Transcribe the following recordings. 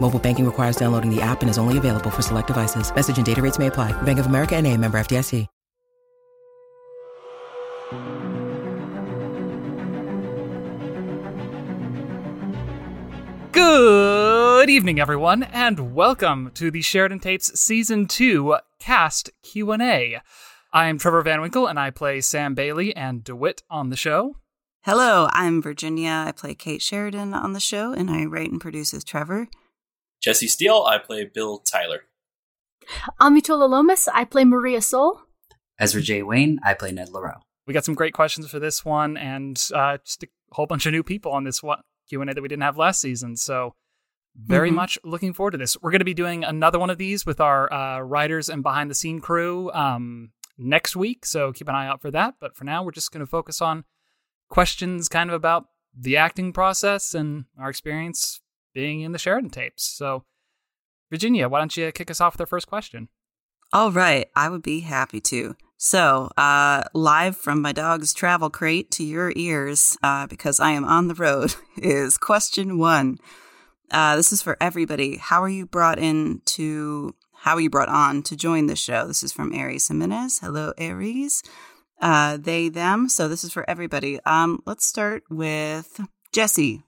Mobile banking requires downloading the app and is only available for select devices. Message and data rates may apply. Bank of America and a member FDIC. Good evening, everyone, and welcome to the Sheridan Tapes Season 2 Cast Q&A. I am Trevor Van Winkle, and I play Sam Bailey and DeWitt on the show. Hello, I'm Virginia. I play Kate Sheridan on the show, and I write and produce with Trevor. Jesse Steele, I play Bill Tyler. Amitola Lomas, I play Maria Sol. Ezra J. Wayne, I play Ned Leroux. We got some great questions for this one, and uh, just a whole bunch of new people on this one Q&A that we didn't have last season, so very Mhm. much looking forward to this. We're going to be doing another one of these with our uh, writers and behind the scene crew um, next week, so keep an eye out for that. But for now, we're just going to focus on questions kind of about the acting process and our experience being in the Sheridan tapes. So, Virginia, why don't you kick us off with our first question? All right, I would be happy to. So, uh, live from my dog's travel crate to your ears, uh, because I am on the road, is question one. Uh, this is for everybody. How are you brought in to, how are you brought on to join the show? This is from Aries Jimenez. Hello, Aries. Uh, they, them. So this is for everybody. Um, let's start with Jesse.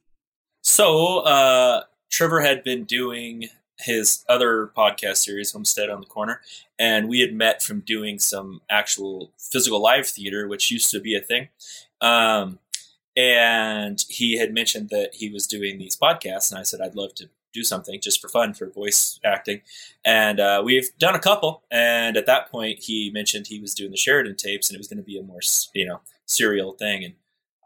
So, uh, Trevor had been doing his other podcast series, Homestead on the Corner, and we had met from doing some actual physical live theater, which used to be a thing. Um, and he had mentioned that he was doing these podcasts, and I said I'd love to do something just for fun for voice acting. And uh, we've done a couple. And at that point, he mentioned he was doing the Sheridan tapes, and it was going to be a more you know serial thing. And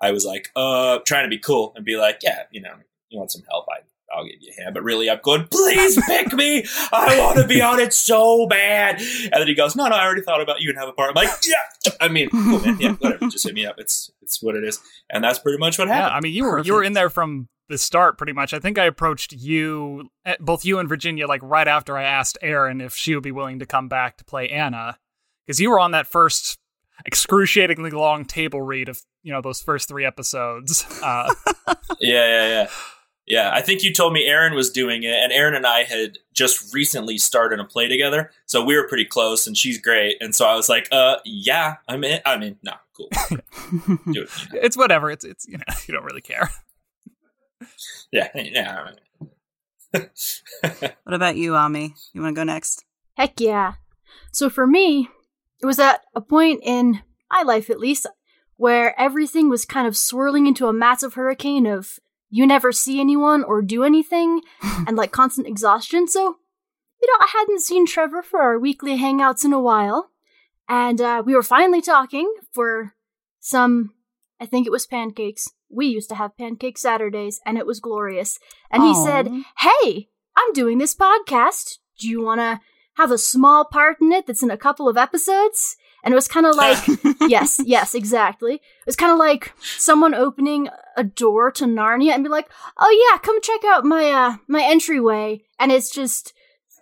I was like, uh, trying to be cool and be like, yeah, you know, you want some help? I I'll give you a hand. But really, I'm going, please pick me. I want to be on it so bad. And then he goes, no, no, I already thought about you and have a part. I'm like, yeah. I mean, cool, man. Yeah, whatever. Just hit me up. It's it's what it is. And that's pretty much what happened. Yeah. I mean, you were you were in there from the start, pretty much. I think I approached you, eh, both you and Virginia, like right after I asked Erin if she would be willing to come back to play Anna, because you were on that first excruciatingly long table read of you know those first three episodes. Uh, Yeah, yeah, yeah. Yeah, I think you told me Aaron was doing it, and Aaron and I had just recently started a play together, so we were pretty close, and she's great, and so I was like, "Uh, yeah, I'm in. I'm in. No, cool, do it." it's whatever. It's it's you know you don't really care. Yeah, yeah. What about you, Ami? You want to go next? Heck yeah. So for me, it was at a point in my life, at least, where everything was kind of swirling into a massive hurricane of you never see anyone or do anything and like constant exhaustion. So, you know, I hadn't seen Trevor for our weekly hangouts in a while. And uh, we were finally talking for some, I think it was pancakes. We used to have pancake Saturdays and it was glorious. And he said, Hey, I'm doing this podcast. Do you want to have a small part in it that's in a couple of episodes? And it was kind of like, yes, yes, exactly. It was kind of like someone opening a door to Narnia and be like, "Oh yeah, come check out my uh my entryway." And it's just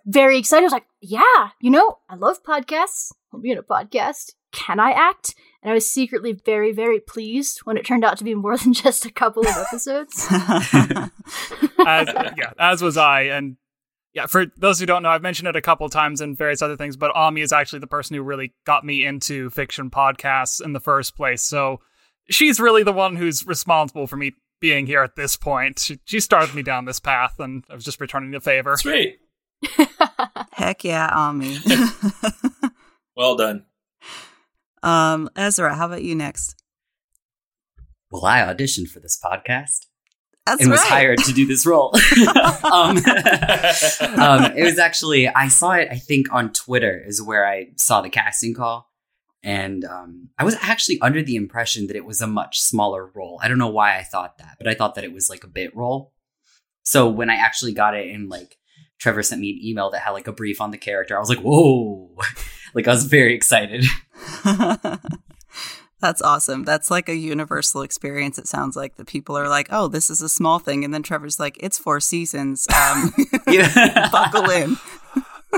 very excited. I was like, "Yeah, you know, I love podcasts. I'll be in a podcast. Can I act?" And I was secretly very, very pleased when it turned out to be more than just a couple of episodes. as, yeah, as was I. And yeah, for those who don't know, I've mentioned it a couple times and various other things, but Ami is actually the person who really got me into fiction podcasts in the first place. So she's really the one who's responsible for me being here at this point. She, she started me down this path, and I was just returning the favor. Sweet. Heck yeah, Ami. Well done. um, Ezra, how about you next? well, I auditioned for this podcast That's and was hired to do this role. um, um, it was actually I saw it. I think on Twitter is where I saw the casting call, and um, I was actually under the impression that it was a much smaller role. I don't know why I thought that, but I thought that it was like a bit role. So when I actually got it, and like Trevor sent me an email that had like a brief on the character, I was like, whoa! like I was very excited. That's awesome. That's like a universal experience. It sounds like the people are like, "Oh, this is a small thing," and then Trevor's like, "It's four seasons. Um, Yeah. buckle in."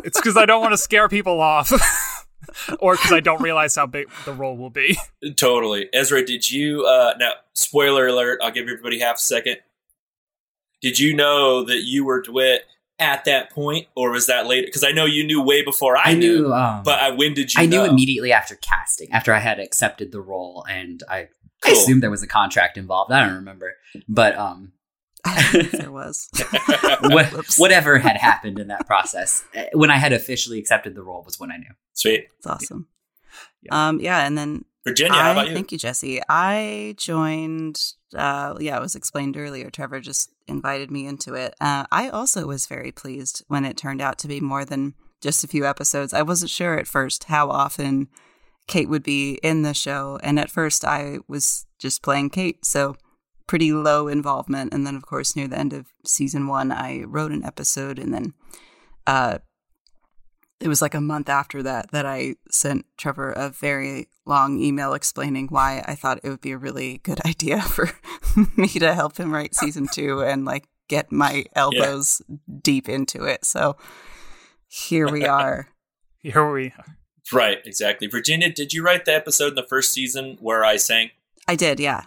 It's because I don't want to scare people off, or because I don't realize how big the role will be. Totally. Ezra, did you uh now spoiler alert, I'll give everybody half a second. Did you know that you were DeWitt at that point, or was that later? Because I know you knew way before I, I knew. knew, um, but uh, when did you I knew immediately after casting, after I had accepted the role, and I, I assumed there was a contract involved. I don't remember, but um, there was. what, whatever had happened in that process, eh, when I had officially accepted the role, was when I knew. Sweet. It's awesome. Yeah. Um, yeah, and then Virginia, how I, about you? Thank you, Jesse. I joined. Uh, yeah, it was explained earlier. Trevor just invited me into it. Uh, I also was very pleased when it turned out to be more than just a few episodes. I wasn't sure at first how often Kate would be in the show, and at first I was just playing Kate, so pretty low involvement. And then, of course, near the end of season one, I wrote an episode, and then uh, it was like a month after that that I sent Trevor a very long email explaining why I thought it would be a really good idea for me to help him write season two and like get my elbows deep into it. So here we are. Here we are. Right, exactly. Virginia, did you write the episode in the first season where I sang? I did, yeah.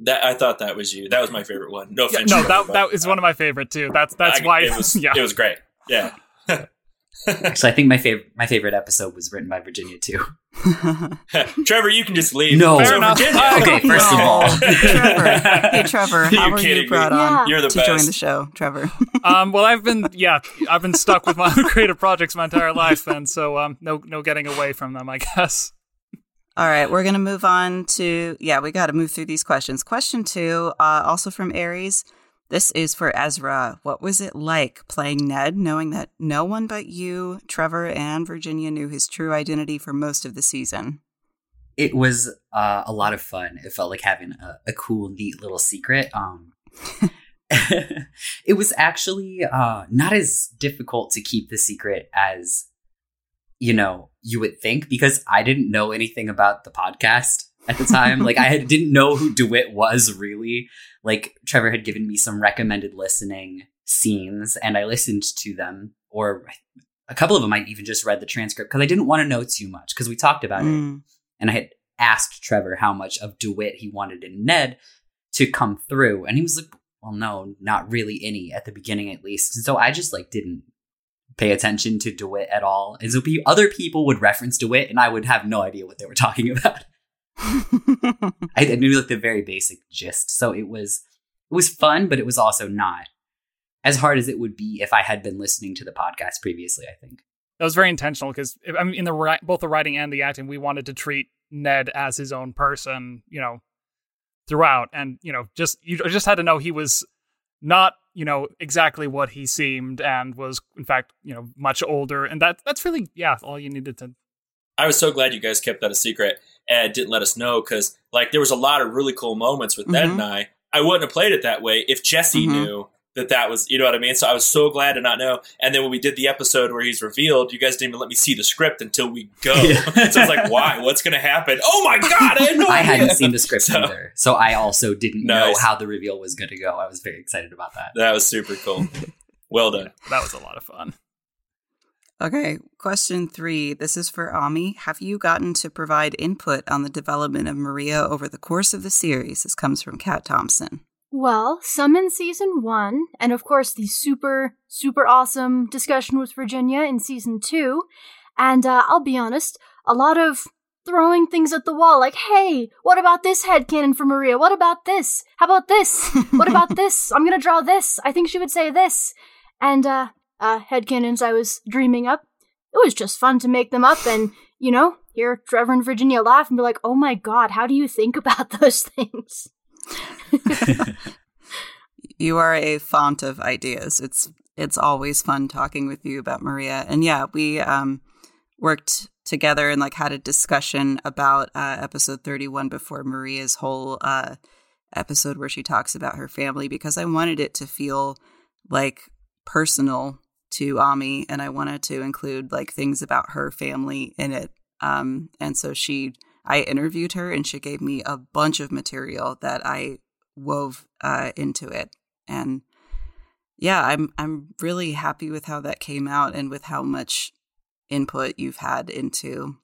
That I thought that was you. That was my favorite one. No Yeah, offense. no, Trevor, that but that is one of my favorite too. That's that's I- why it was. yeah. It was great. Yeah. Actually, I think my favorite my favorite episode was written by Virginia too. Trevor, you can just leave. No. Fair enough. Okay, first of all, Trevor. Hey, Trevor, how You were kidding you me? brought Yeah. on You're the to join the show, Trevor? um, well, I've been yeah, I've been stuck with my own creative projects my entire life, then so um, no no getting away from them, I guess. All right, we're going to move on to, yeah, we got to move through these questions. Question two, uh, also from Aries. This is for Ezra. What was it like playing Ned, knowing that no one but you, Trevor, and Virginia knew his true identity for most of the season? it was uh, a lot of fun. It felt like having a, a cool, neat little secret. Um, it was actually uh, not as difficult to keep the secret as you know you would think because I didn't know anything about the podcast at the time. like I had, didn't know who Dewitt was really. Like Trevor had given me some recommended listening scenes, and I listened to them, or a couple of them I even just read the transcript because I didn't want to know too much because we talked about it Mm. and I had asked Trevor how much of DeWitt he wanted in Ned to come through, and he was like, "Well, no, not really any at the beginning, at least." So I just like didn't pay attention to DeWitt at all, and so other people would reference DeWitt, and I would have no idea what they were talking about. I, I knew like the very basic gist, so it was it was fun, but it was also not as hard as it would be if I had been listening to the podcast previously. I think. That was very intentional because I mean, in the ri- both the writing and the acting, we wanted to treat Ned as his own person, you know, throughout, and you know, just you just had to know he was not, you know, exactly what he seemed, and was in fact, you know, much older, and that that's really yeah, all you needed to. I was so glad you guys kept that a secret and didn't let us know because, like, there was a lot of really cool moments with Ned Mhm. and I. I wouldn't have played it that way if Jesse Mhm. knew that that was, you know what I mean. So I was so glad to not know. And then when we did the episode where he's revealed, you guys didn't even let me see the script until we go. Yeah. so I was like, why? What's going to happen? Oh my god! I had no I idea. hadn't seen the script So- either, so I also didn't know how the reveal was going to go. I was very excited about that. That was super cool. Well done. That was a lot of fun. Okay, question three. This is for Ami. Have you gotten to provide input on the development of Maria over the course of the series? This comes from Kat Thompson. Well, some in season one, and of course the super, super awesome discussion with Virginia in season two. And uh, I'll be honest, a lot of throwing things at the wall, like, hey, what about this headcanon for Maria? What about this? How about this? What about this? I'm gonna draw this. I think she would say this. And, uh, uh, headcanons I was dreaming up. It was just fun to make them up and, you know, hear Trevor and Virginia laugh and be like, "Oh my god, how do you think about those things?" you are a font of ideas. It's it's always fun talking with you about Maria. And yeah, we um, worked together and like had a discussion about uh, episode 31 before Maria's whole uh, episode where she talks about her family because I wanted it to feel like personal to Ami and I wanted to include like things about her family in it. Um, and so she, I interviewed her and she gave me a bunch of material that I wove uh, into it. And yeah, I'm I'm really happy with how that came out and with how much input you've had into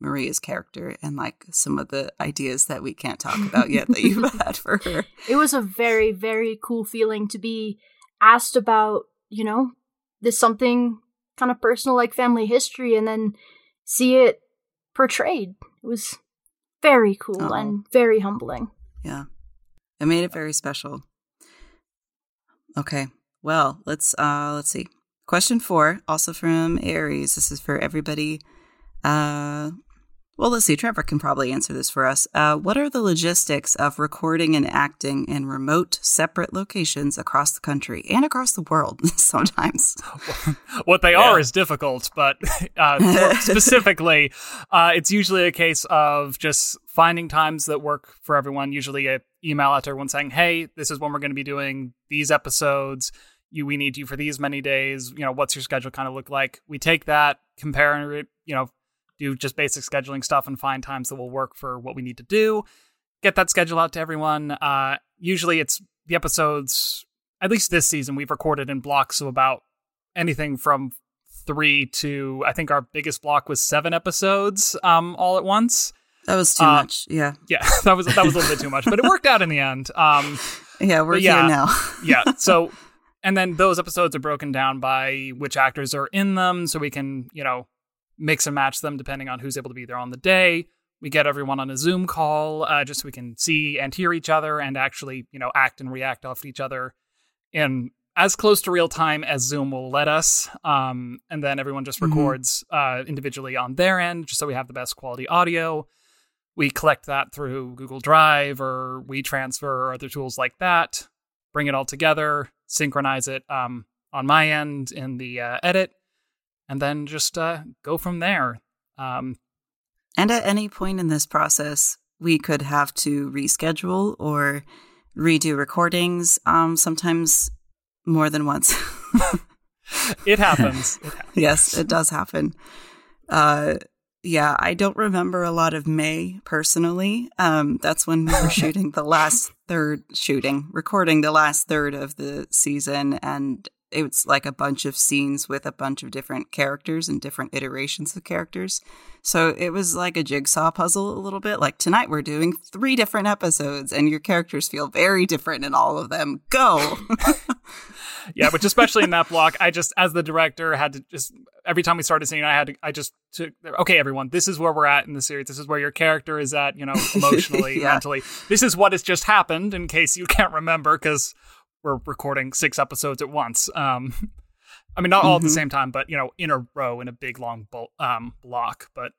Maria's character and like some of the ideas that we can't talk about yet that you've had for her. It was a very very cool feeling to be asked about, you know, this something kind of personal like family history and then see it portrayed. It was very cool oh. and very humbling. Yeah. It made it very special. Okay. Well, let's uh let's see. Question 4, also from Aries. This is for everybody. Uh well, let's see. Trevor can probably answer this for us. Uh, what are the logistics of recording and acting in remote, separate locations across the country and across the world sometimes? what they yeah. are is difficult, but uh, specifically, uh, it's usually a case of just finding times that work for everyone. Usually, a email out to everyone saying, "Hey, this is when we're going to be doing these episodes. You, we need you for these many days. You know, what's your schedule kind of look like?" We take that, compare it, you know, do just basic scheduling stuff, and find times that will work for what we need to do. Get that schedule out to everyone. Uh, usually, it's the episodes. At least this season, we've recorded in blocks of about anything from three to I think our biggest block was seven episodes um, all at once. That was too uh, much. Yeah. Yeah, that was that was a little bit too much, but it worked out in the end. Um, yeah, we're yeah, here now. yeah. So, and then those episodes are broken down by which actors are in them, so we can you know mix and match them depending on who's able to be there on the day. We get everyone on a Zoom call uh, just so we can see and hear each other and actually you know act and react off each other in as close to real time as Zoom will let us. Um, and then everyone just mm-hmm. records mm-hmm. uh, individually on their end, just so we have the best quality audio we collect that through Google Drive or WeTransfer or other tools like that, bring it all together, synchronize it um, on my end in the uh, edit, and then just uh, go from there. Um, and at any point in this process, we could have to reschedule or redo recordings, um, sometimes more than once. it, happens. it happens. Yes, it does happen. Uh, yeah, I don't remember a lot of May personally. Um, that's when we were shooting the last third, shooting, recording the last third of the season, and it was like a bunch of scenes with a bunch of different characters and different iterations of characters. So it was like a jigsaw puzzle a little bit. Like tonight we're doing three different episodes, and your characters feel very different in all of them. Go. yeah, which especially in that block, I just as the director had to just every time we started scene, I had to I just took okay, everyone, this is where we're at in the series. This is where your character is at, you know, emotionally, yeah. mentally. This is what has just happened. In case you can't remember, because we're recording six episodes at once. Um, I mean, not all mm-hmm. at the mm-hmm. same time, but you know, in a row in a big long um, block. But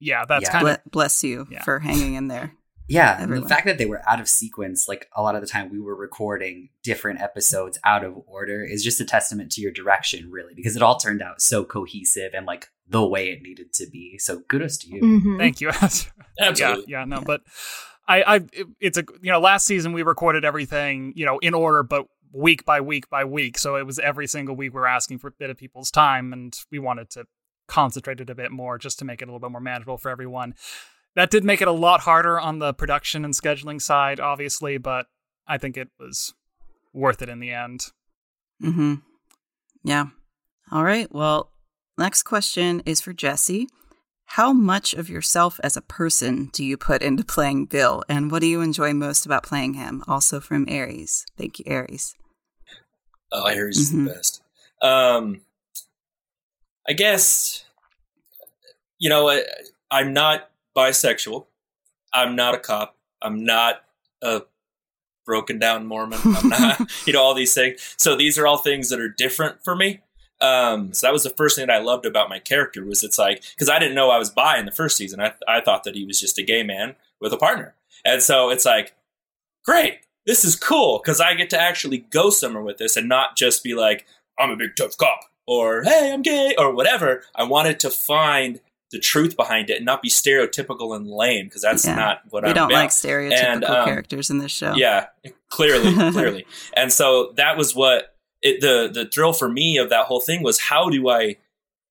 yeah, that's yeah. kind of bless you yeah. for hanging in there. Yeah, and the fact that they were out of sequence, like a lot of the time we were recording different episodes out of order, is just a testament to your direction, really, because it all turned out so cohesive and like the way it needed to be. So kudos to you. Mm-hmm. Thank you. Absolutely. Yeah, yeah, no, but I, I, it's a, you know, last season we recorded everything, you know, in order, but week by week by week. So it was every single week we were asking for a bit of people's time, and we wanted to concentrate it a bit more just to make it a little bit more manageable for everyone that did make it a lot harder on the production and scheduling side, obviously, but I think it was worth it in the end. Mm-hmm. Yeah. All right. Well, next question is for Jesse. How much of yourself as a person do you put into playing Bill, and what do you enjoy most about playing him? Also from Aries. Thank you, Aries. Oh, Aries mm-hmm. is the mm-hmm. best. Um, I guess you know I, I'm not bisexual. I'm not a cop. I'm not a broken down Mormon. I'm not, you know, all these things. So these are all things that are different for me. Um, so that was the first thing that I loved about my character was it's like because I didn't know I was bi in the first season. I I thought that he was just a gay man with a partner, and so it's like, great, this is cool because I get to actually go somewhere with this and not just be like, I'm a big tough cop or hey, I'm gay or whatever. I wanted to find the truth behind it and not be stereotypical and lame because that's Yeah. not what we I'm don't about. like stereotypical And, um, characters in this show. Yeah, clearly, clearly. And so that was what it, the the thrill for me of that whole thing was how do I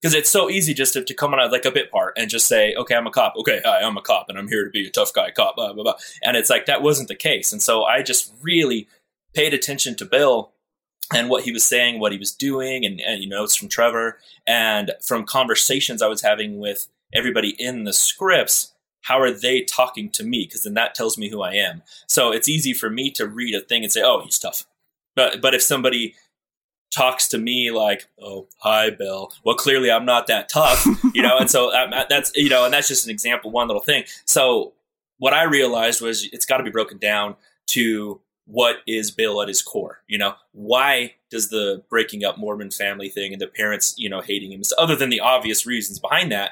because it's so easy just to, to come on like a bit part and just say, okay, I'm a cop. Okay, I'm a cop and I'm here to be a tough guy cop, blah, blah, blah. And it's like that wasn't the case. And so I just really paid attention to Bill and what he was saying, what he was doing, and, and you know, it's from Trevor and from conversations I was having with everybody in the scripts. How are they talking to me? Because then that tells me who I am. So it's easy for me to read a thing and say, "Oh, he's tough," but but if somebody talks to me like, "Oh, hi, Bill," well, clearly I'm not that tough, you know. And so that, that's you know, and that's just an example, one little thing. So what I realized was it's got to be broken down to what is Bill at his core. You know, why does the breaking up Mormon family thing and the parents, you know, hating him, so other than the obvious reasons behind that,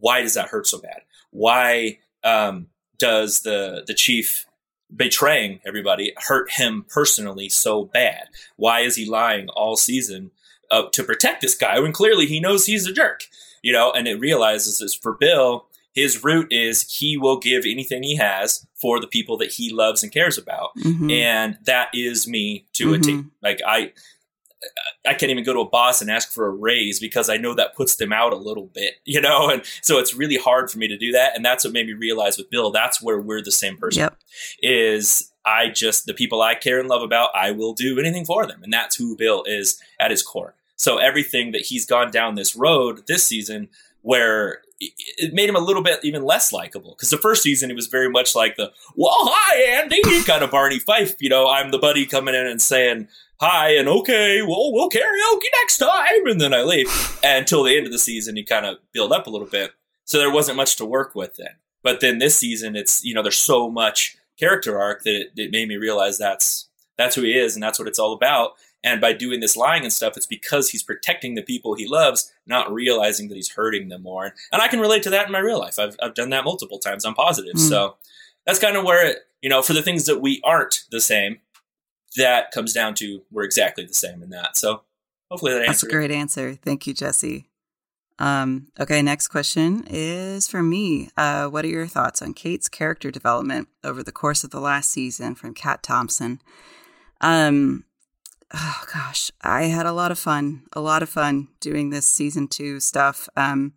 why does that hurt so bad? Why um, does the the chief betraying everybody hurt him personally so bad? Why is he lying all season uh, to protect this guy when clearly he knows he's a jerk? You know, and it realizes is for Bill, his root is he will give anything he has for the people that he loves and cares about, Mhm. and that is me to a T. Mhm. Like I. I can't even go to a boss and ask for a raise because I know that puts them out a little bit, you know? And so it's really hard for me to do that. And that's what made me realize with Bill, that's where we're the same person Yep. is I just the people I care and love about, I will do anything for them. And that's who Bill is at his core. So everything that he's gone down this road this season where it- it made him a little bit even less likable because the first season he was very much like the well hi Andy kind of Barney Fife you know I'm the buddy coming in and saying hi and okay well we'll karaoke next time and then I leave. And until the end of the season he kind of build up a little bit. So there wasn't much to work with then. But then this season it's you know there's so much character arc that it, it made me realize that's that's who he is and that's what it's all about. And by doing this lying and stuff it's because he's protecting the people he loves not realizing that he's hurting them more. And i can relate to that in my real life. I've, I've done that multiple times. I'm positive. Mm. so that's kind of where it you know for the things that we aren't the same that comes down to we're exactly the same in that so hopefully that That's a answers it. great answer. Thank you, Jesse. Um, okay, next question is for me. Uh, what are your thoughts on Kate's character development over the course of the last season from Kat Thompson? Um, oh gosh, I had a lot of fun, a lot of fun doing this season two stuff. Um,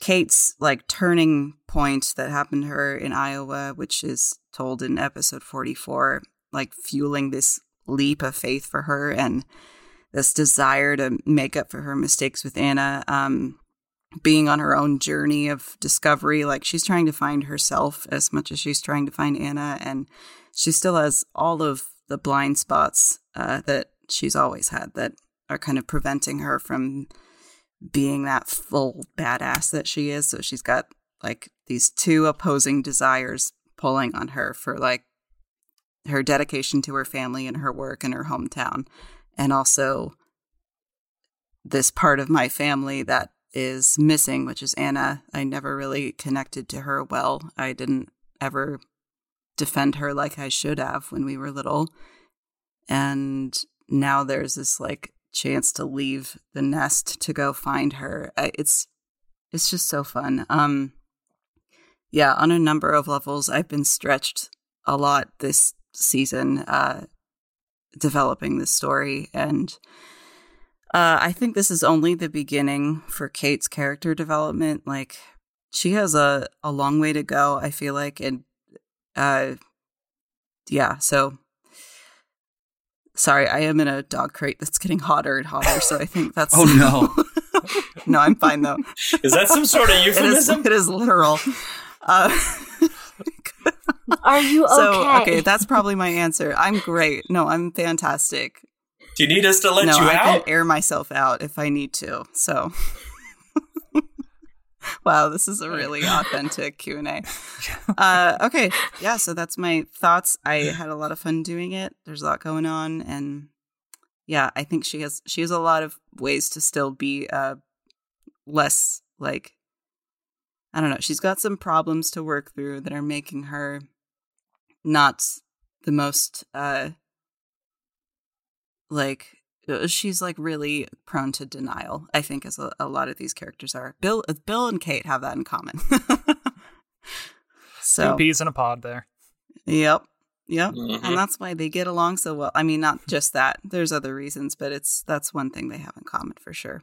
Kate's like turning point that happened to her in Iowa, which is told in episode 44, like fueling this leap of faith for her and this desire to make up for her mistakes with Anna, um, being on her own journey of discovery. Like she's trying to find herself as much as she's trying to find Anna, and she still has all of the blind spots uh, that she's always had that are kind of preventing her from being that full badass that she is. So she's got like these two opposing desires pulling on her for like her dedication to her family and her work and her hometown and also this part of my family that is missing, which is Anna. I never really connected to her well. I didn't ever defend her like I should have when we were little. And now there's this like chance to leave the nest to go find her. It's it's just so fun. Um yeah, on a number of levels I've been stretched a lot this season uh developing this story and uh, I think this is only the beginning for Kate's character development. Like she has a, a long way to go, I feel like. And uh yeah, so sorry, I am in a dog crate that's getting hotter and hotter, so I think that's Oh, no. no, I'm fine though. is that some sort of It is, euphemism it is literal. Uh, Are you okay? so okay, that's probably my answer. I'm great. No, I'm fantastic. do you need us to let no, you I out can air myself out if I need to. So, wow, this is a really authentic Q and A. Uh, okay, yeah. So that's my thoughts. I had a lot of fun doing it. There's a lot going on, and yeah, I think she has she has a lot of ways to still be uh less like I don't know. She's got some problems to work through that are making her not the most uh like uh, she's like really prone to denial i think as a, a lot of these characters are bill uh, bill and kate have that in common so Two peas in a pod there. yep yep Mhm. and that's why they get along so well i mean not just that there's other reasons but it's that's one thing they have in common for sure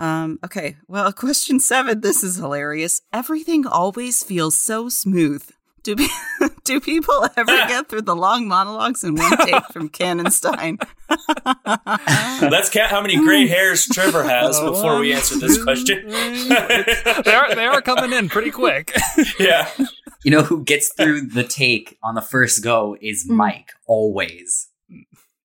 Um, okay. Well, question seven. This is hilarious. Everything always feels so smooth. Do be- do people ever get through the long monologues in one take from Cannonstein? Let's count how many gray hairs Trevor has before we answer this question. they are they are coming in pretty quick. yeah. You know who gets through the take on the first go is Mm. Mike, always.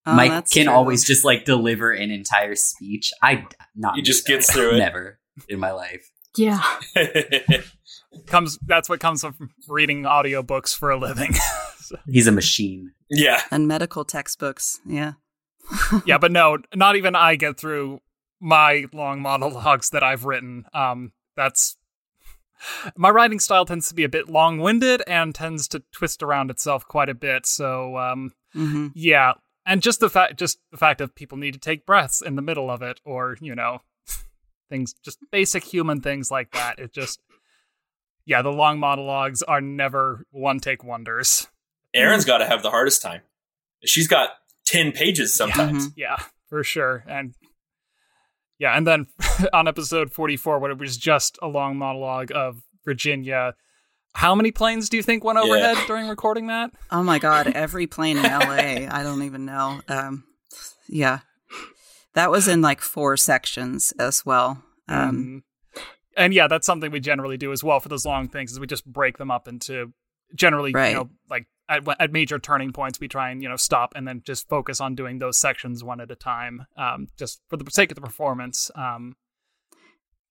Oh, Mike can true. always just like deliver an entire speech. I not He just though. gets through it. Never in my life. Yeah. comes that's what comes from reading audiobooks for a living. He's a machine. yeah. and medical textbooks. Yeah. yeah, but no, not even I get through my long monologues that I've written. Um, that's my writing style tends to be a bit long-winded and tends to twist around itself quite a bit. So, um, hmm yeah, and just the fact, just the fact of people need to take breaths in the middle of it, or you know, things, just basic human things like that. It just, yeah, the long monologues are never one-take wonders. Aaron's got to have the hardest time. She's got 10 pages sometimes. Mm-hmm. Yeah, for sure. And yeah, and then on episode 44, when it was just a long monologue of Virginia, how many planes do you think went overhead during recording that? Oh my God. Every plane in LA. I don't even know. Um, yeah. That was in like four sections as well. Um, Mm. and yeah, that's something we generally do as well for those long things is we just break them up into generally, Right. you know, like at, at major turning points, we try and, you know, stop and then just focus on doing those sections one at a time, um, just for the sake of the performance. Um,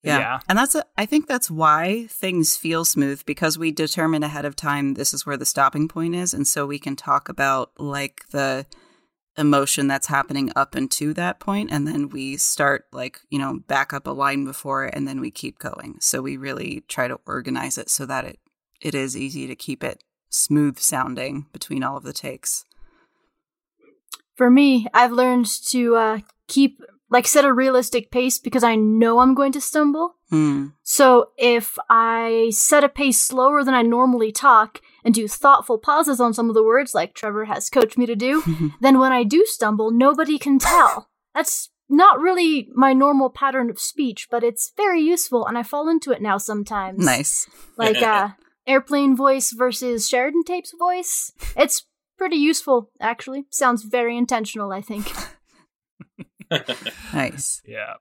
Yeah. yeah. And that's a, I think that's why things feel smooth because we determine ahead of time this is where the stopping point is and so we can talk about like the emotion that's happening up into that point and then we start like, you know, back up a line before it and then we keep going. So we really try to organize it so that it it is easy to keep it smooth sounding between all of the takes. For me, I've learned to uh, keep, like, set a realistic pace because I know I'm going to stumble. Hmm. So if I set a pace slower than I normally talk and do thoughtful pauses on some of the words, like Trevor has coached me to do, then when I do stumble, nobody can tell. That's not really my normal pattern of speech, but it's very useful, and I fall into it now sometimes. nice. Like uh, airplane voice versus Sheridan Tape's voice. It's pretty useful, actually. Sounds very intentional, I think. Nice. Yeah.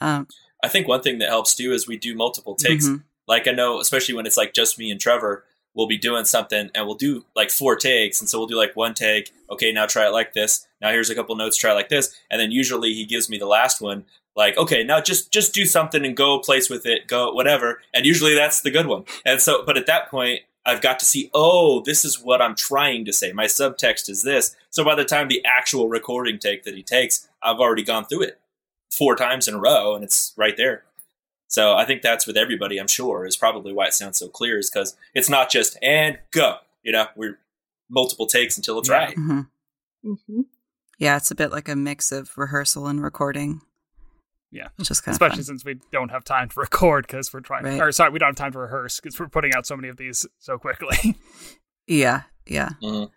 Um I think one thing that helps too is we do multiple takes. mhm. Like I know, especially when it's like just me and Trevor, we'll be doing something and we'll do like four takes. And so we'll do like one take. Okay, now try it like this. Now here's a couple notes. Try it like this. And then usually he gives me the last one. Like, okay, now just just do something and go place with it, go whatever. And usually that's the good one. And so, but at that point, I've got to see, oh, this is what I'm trying to say. My subtext is this. So by the time the actual recording take that he takes, I've already gone through it four times in a row, and it's right there. So I think that's with everybody. I'm sure is probably why it sounds so clear, is because it's not just and go. You know, we're multiple takes until it's Yeah. right. Mhm. hmm Yeah, it's a bit like a mix of rehearsal and recording. Yeah. Which is kind Especially fun. since we don't have time to record because we're trying, Right. or sorry, we don't have time to rehearse because we're putting out so many of these so quickly. Yeah, yeah. Mhm.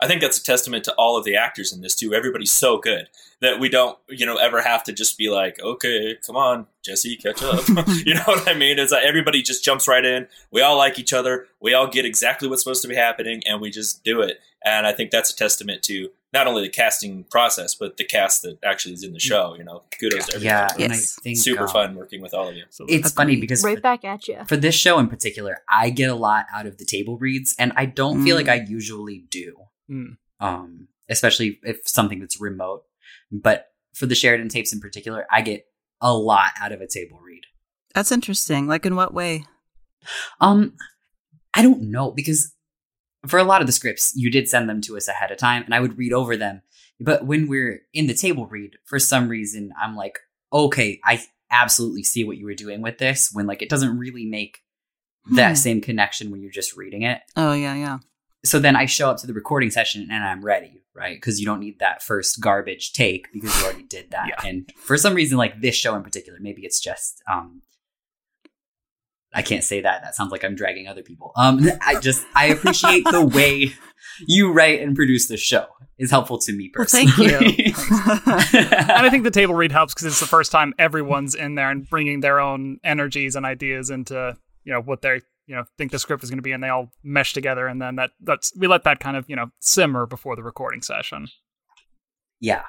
I think that's a testament to all of the actors in this too. Everybody's so good that we don't, you know, ever have to just be like, okay, come on, Jesse, catch up. you know what I mean? It's like everybody just jumps right in. We all like each other. We all get exactly what's supposed to be happening, and we just do it. And I think that's a testament to not only the casting process, but the cast that actually is in the show. You know, kudos to everybody. Yeah, and I Yes. think super um, fun working with all of you. So It's funny because Right for, back at you. for this show in particular, I get a lot out of the table reads, and I don't feel like I usually do. Mm. Um, especially if something that's remote. But for the Sheridan tapes in particular, I get a lot out of a table read. That's interesting. Like in what way? Um, I don't know because for a lot of the scripts, you did send them to us ahead of time, and I would read over them. But when we're in the table read, for some reason, I'm like, okay, I absolutely see what you were doing with this. When like it doesn't really make that Hmm. same connection when you're just reading it. Oh yeah, yeah. So then I show up to the recording session and I'm ready, right? Because you don't need that first garbage take because you already did that. Yeah. And for some reason, like this show in particular, maybe it's just um I can't say that. That sounds like I'm dragging other people. Um I just I appreciate the way you write and produce the show is helpful to me Well, personally. thank you. and I think the table read helps because it's the first time everyone's in there and bringing their own energies and ideas into you know what they you know think the script is going to be, and they all mesh together, and then that that's we let that kind of you know simmer before the recording session. yeah.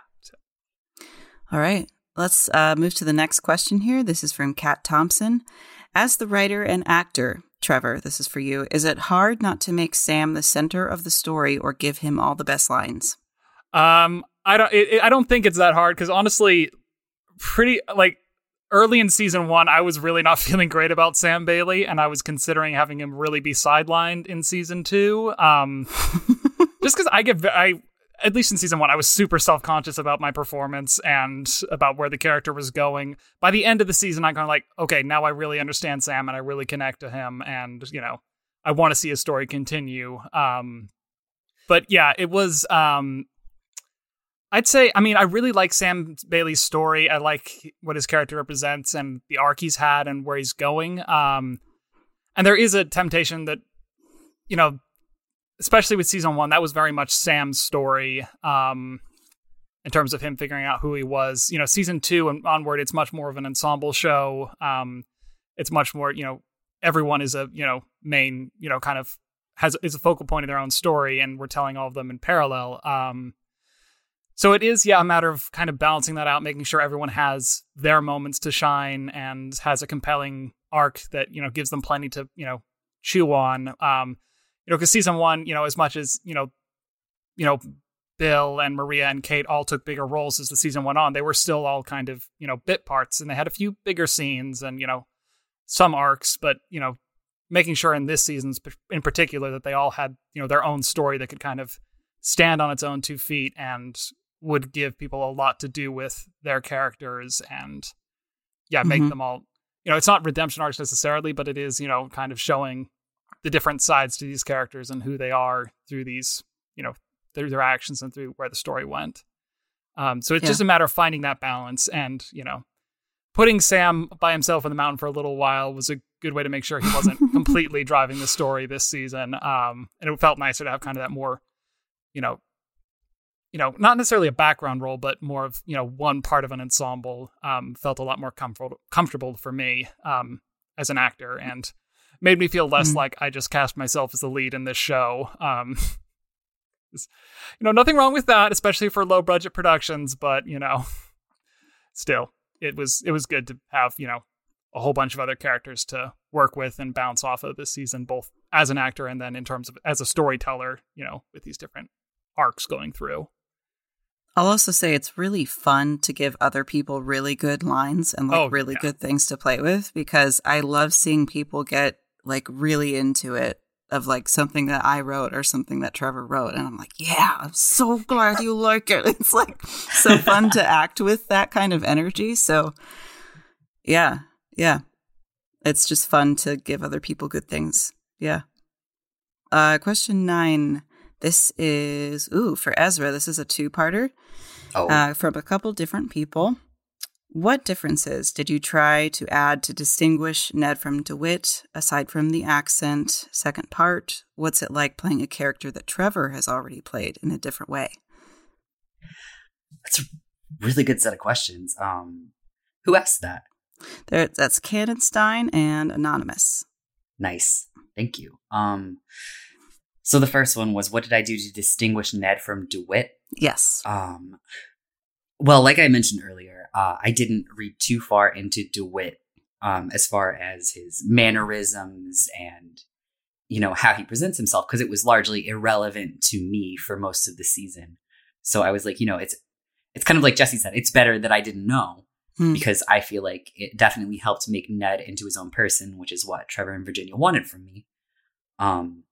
All right. Let's uh, move to the next question here. This is from Kat Thompson. As the writer and actor, Trevor, this is for you. Is it hard not to make Sam the center of the story or give him all the best lines? Um, I don't. It, I don't think it's that hard because honestly, pretty like early in season one, I was really not feeling great about Sam Bailey, and I was considering having him really be sidelined in season two. Um, just because I get, I at least in season one, I was super self conscious about my performance and about where the character was going. By the end of the season, I'm kind of like, okay, now I really understand Sam and I really connect to him, and you know, I want to see his story continue. Um, but yeah, it was. Um, I'd say, I mean, I really like Sam Bailey's story. I like what his character represents and the arc he's had and where he's going. Um, and there is a temptation that, you know, especially with season one, that was very much Sam's story. Um, in terms of him figuring out who he was, you know, season two and onward, it's much more of an ensemble show. Um, it's much more, you know, everyone is a, you know, main, you know, kind of has is a focal point of their own story, and we're telling all of them in parallel. Um, so it is, yeah, a matter of kind of balancing that out, making sure everyone has their moments to shine and has a compelling arc that you know gives them plenty to you know chew on. Um, you know, because season one, you know, as much as you know, you know, Bill and Maria and Kate all took bigger roles as the season went on, they were still all kind of you know bit parts, and they had a few bigger scenes and you know some arcs, but you know, making sure in this season's in particular that they all had you know their own story that could kind of stand on its own two feet and would give people a lot to do with their characters and yeah make Mhm. them all you know it's not redemption arcs necessarily but it is you know kind of showing the different sides to these characters and who they are through these you know through their actions and through where the story went um so it's Yeah. just a matter of finding that balance and you know putting sam by himself in the mountain for a little while was a good way to make sure he wasn't completely driving the story this season um and it felt nicer to have kind of that more you know you know, not necessarily a background role, but more of you know one part of an ensemble. Um, felt a lot more comfortable comfortable for me um, as an actor, and made me feel less Mm. like I just cast myself as the lead in this show. Um, you know, nothing wrong with that, especially for low budget productions, but you know, still, it was it was good to have you know a whole bunch of other characters to work with and bounce off of this season, both as an actor and then in terms of as a storyteller. You know, with these different arcs going through. I'll also say it's really fun to give other people really good lines and like Oh, really yeah. good things to play with because I love seeing people get like really into it of like something that I wrote or something that Trevor wrote and I'm like, "Yeah, I'm so glad you like it." It's like so fun to act with that kind of energy. So yeah. Yeah. It's just fun to give other people good things. Yeah. Uh question 9. This is ooh, for Ezra, this is a two-parter Oh, uh, from a couple different people. What differences did you try to add to distinguish Ned from DeWitt, aside from the accent? Second part, what's it like playing a character that Trevor has already played in a different way? that's a really good set of questions. Um, who asked that? There, that's Cannonstein and Anonymous. Nice. Thank you. Um so the first one was what did I do to distinguish Ned from DeWitt? Yes. Um, well, like I mentioned earlier, uh, I didn't read too far into DeWitt um, as far as his mannerisms and you know how he presents himself because it was largely irrelevant to me for most of the season. So I was like, you know, it's it's kind of like Jesse said, it's better that I didn't know Hmm. because I feel like it definitely helped make Ned into his own person, which is what Trevor and Virginia wanted from me. Um,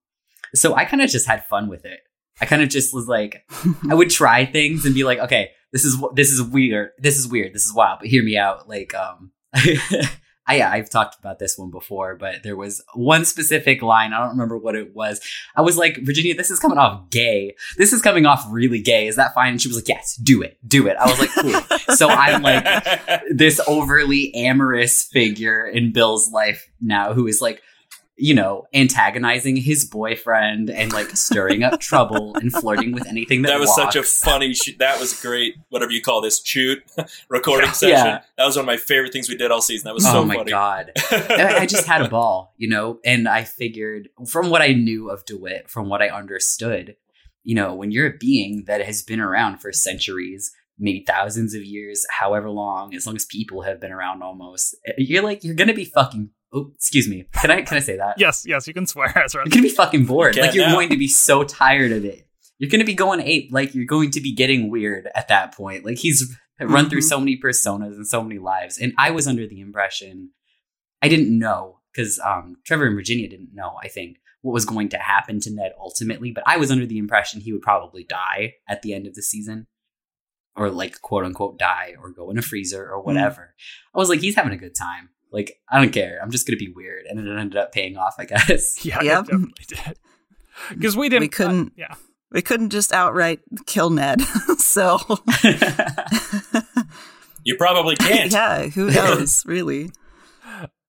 so I kind of just had fun with it. I kind of just was like, I would try things and be like, okay, this is this is weird, this is weird, this is wild, but hear me out. Like, um, I I've talked about this one before, but there was one specific line. I don't remember what it was. I was like, Virginia, this is coming off gay. This is coming off really gay. Is that fine? And she was like, Yes, do it, do it. I was like, Cool. so I'm like this overly amorous figure in Bill's life now who is like, you know, antagonizing his boyfriend and like stirring up trouble and flirting with anything that, that was such a funny shoot. That was great. Whatever you call this shoot recording Yeah. session. Yeah. That was one of my favorite things we did all season. That was oh so my funny. god. I I just had a ball, you know, and I figured from what I knew of DeWitt, from what I understood, you know, when you're a being that has been around for centuries, maybe thousands of years, however long, as long as people have been around almost, eh, you're like, you're gonna be fucking. Oh, excuse me. Can I can I say that? Yes, yes, you can swear. That's right. You're gonna be fucking bored. You Like you're now. going to be so tired of it. You're gonna be going ape. Like you're going to be getting weird at that point. Like he's run through Mhm. so many personas and so many lives, and I was under the impression I didn't know because um, Trevor and Virginia didn't know. I think what was going to happen to Ned ultimately, but I was under the impression he would probably die at the end of the season. Or like quote unquote die or go in a freezer or whatever. I was like, he's having a good time. Like, I don't care. I'm just gonna be weird. And it ended up paying off, I guess. Yeah, Yep. it definitely did. Because we didn't. We couldn't- uh, yeah. We couldn't just outright kill Ned. so You probably can't. yeah, who knows, really?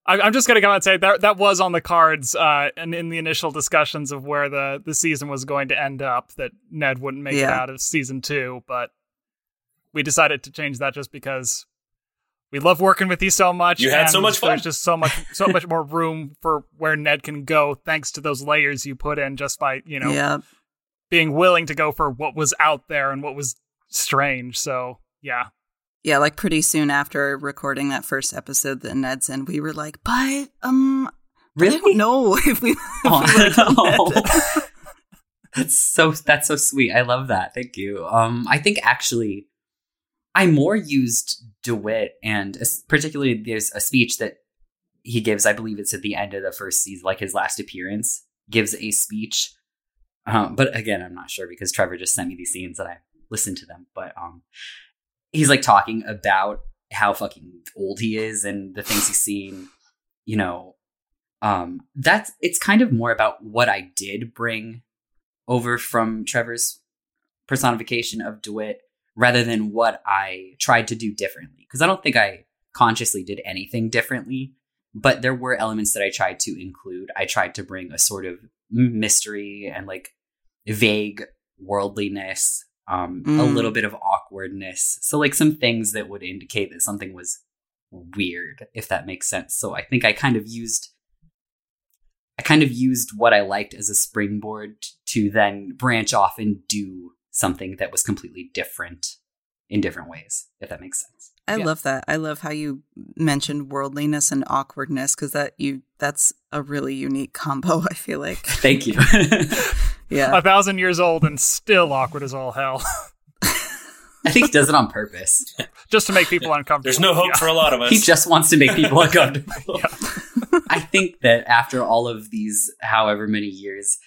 I, I'm just gonna come out and say that that was on the cards, uh, and in the initial discussions of where the the season was going to end up, that Ned wouldn't make it out of season two, but we decided to change that just because we love working with you so much. You had so much fun. There's just so much so much more room for where Ned can go, thanks to those layers you put in, just by you know yeah. being willing to go for what was out there and what was strange. So yeah, Yeah, like pretty soon after recording that first episode that Ned's in, we were like, but um I don't know if we, if we wanna kill Oh. that's so that's so sweet. I love that. Thank you. Um, I think actually, I more used Dewitt, and particularly there's a speech that he gives. I believe it's at the end of the first season, like his last appearance, gives a speech. Um, but again, I'm not sure because Trevor just sent me these scenes and I listened to them. But um, he's like talking about how fucking old he is and the things he's seen. You know, um that's it's kind of more about what i did bring over from trevor's personification of dewitt rather than what i tried to do differently. Because i don't think i consciously did anything differently but there were elements that i tried to include. I tried to bring a sort of mystery and like vague worldliness um a Mm. little bit of awkwardness. So like some things that would indicate that something was weird if that makes sense. So i think i kind of used I kind of used what I liked as a springboard to then branch off and do something that was completely different in different ways, if that makes sense. I Yeah. love that. I love how you mentioned worldliness and awkwardness because that you that's a really unique combo. I feel like. Thank you. Yeah. a thousand years old and still awkward as all hell, I think he does it on purpose. just to make people uncomfortable. There's no hope Yeah. for a lot of us. He just wants to make people uncomfortable. I think that after all of these, however many years,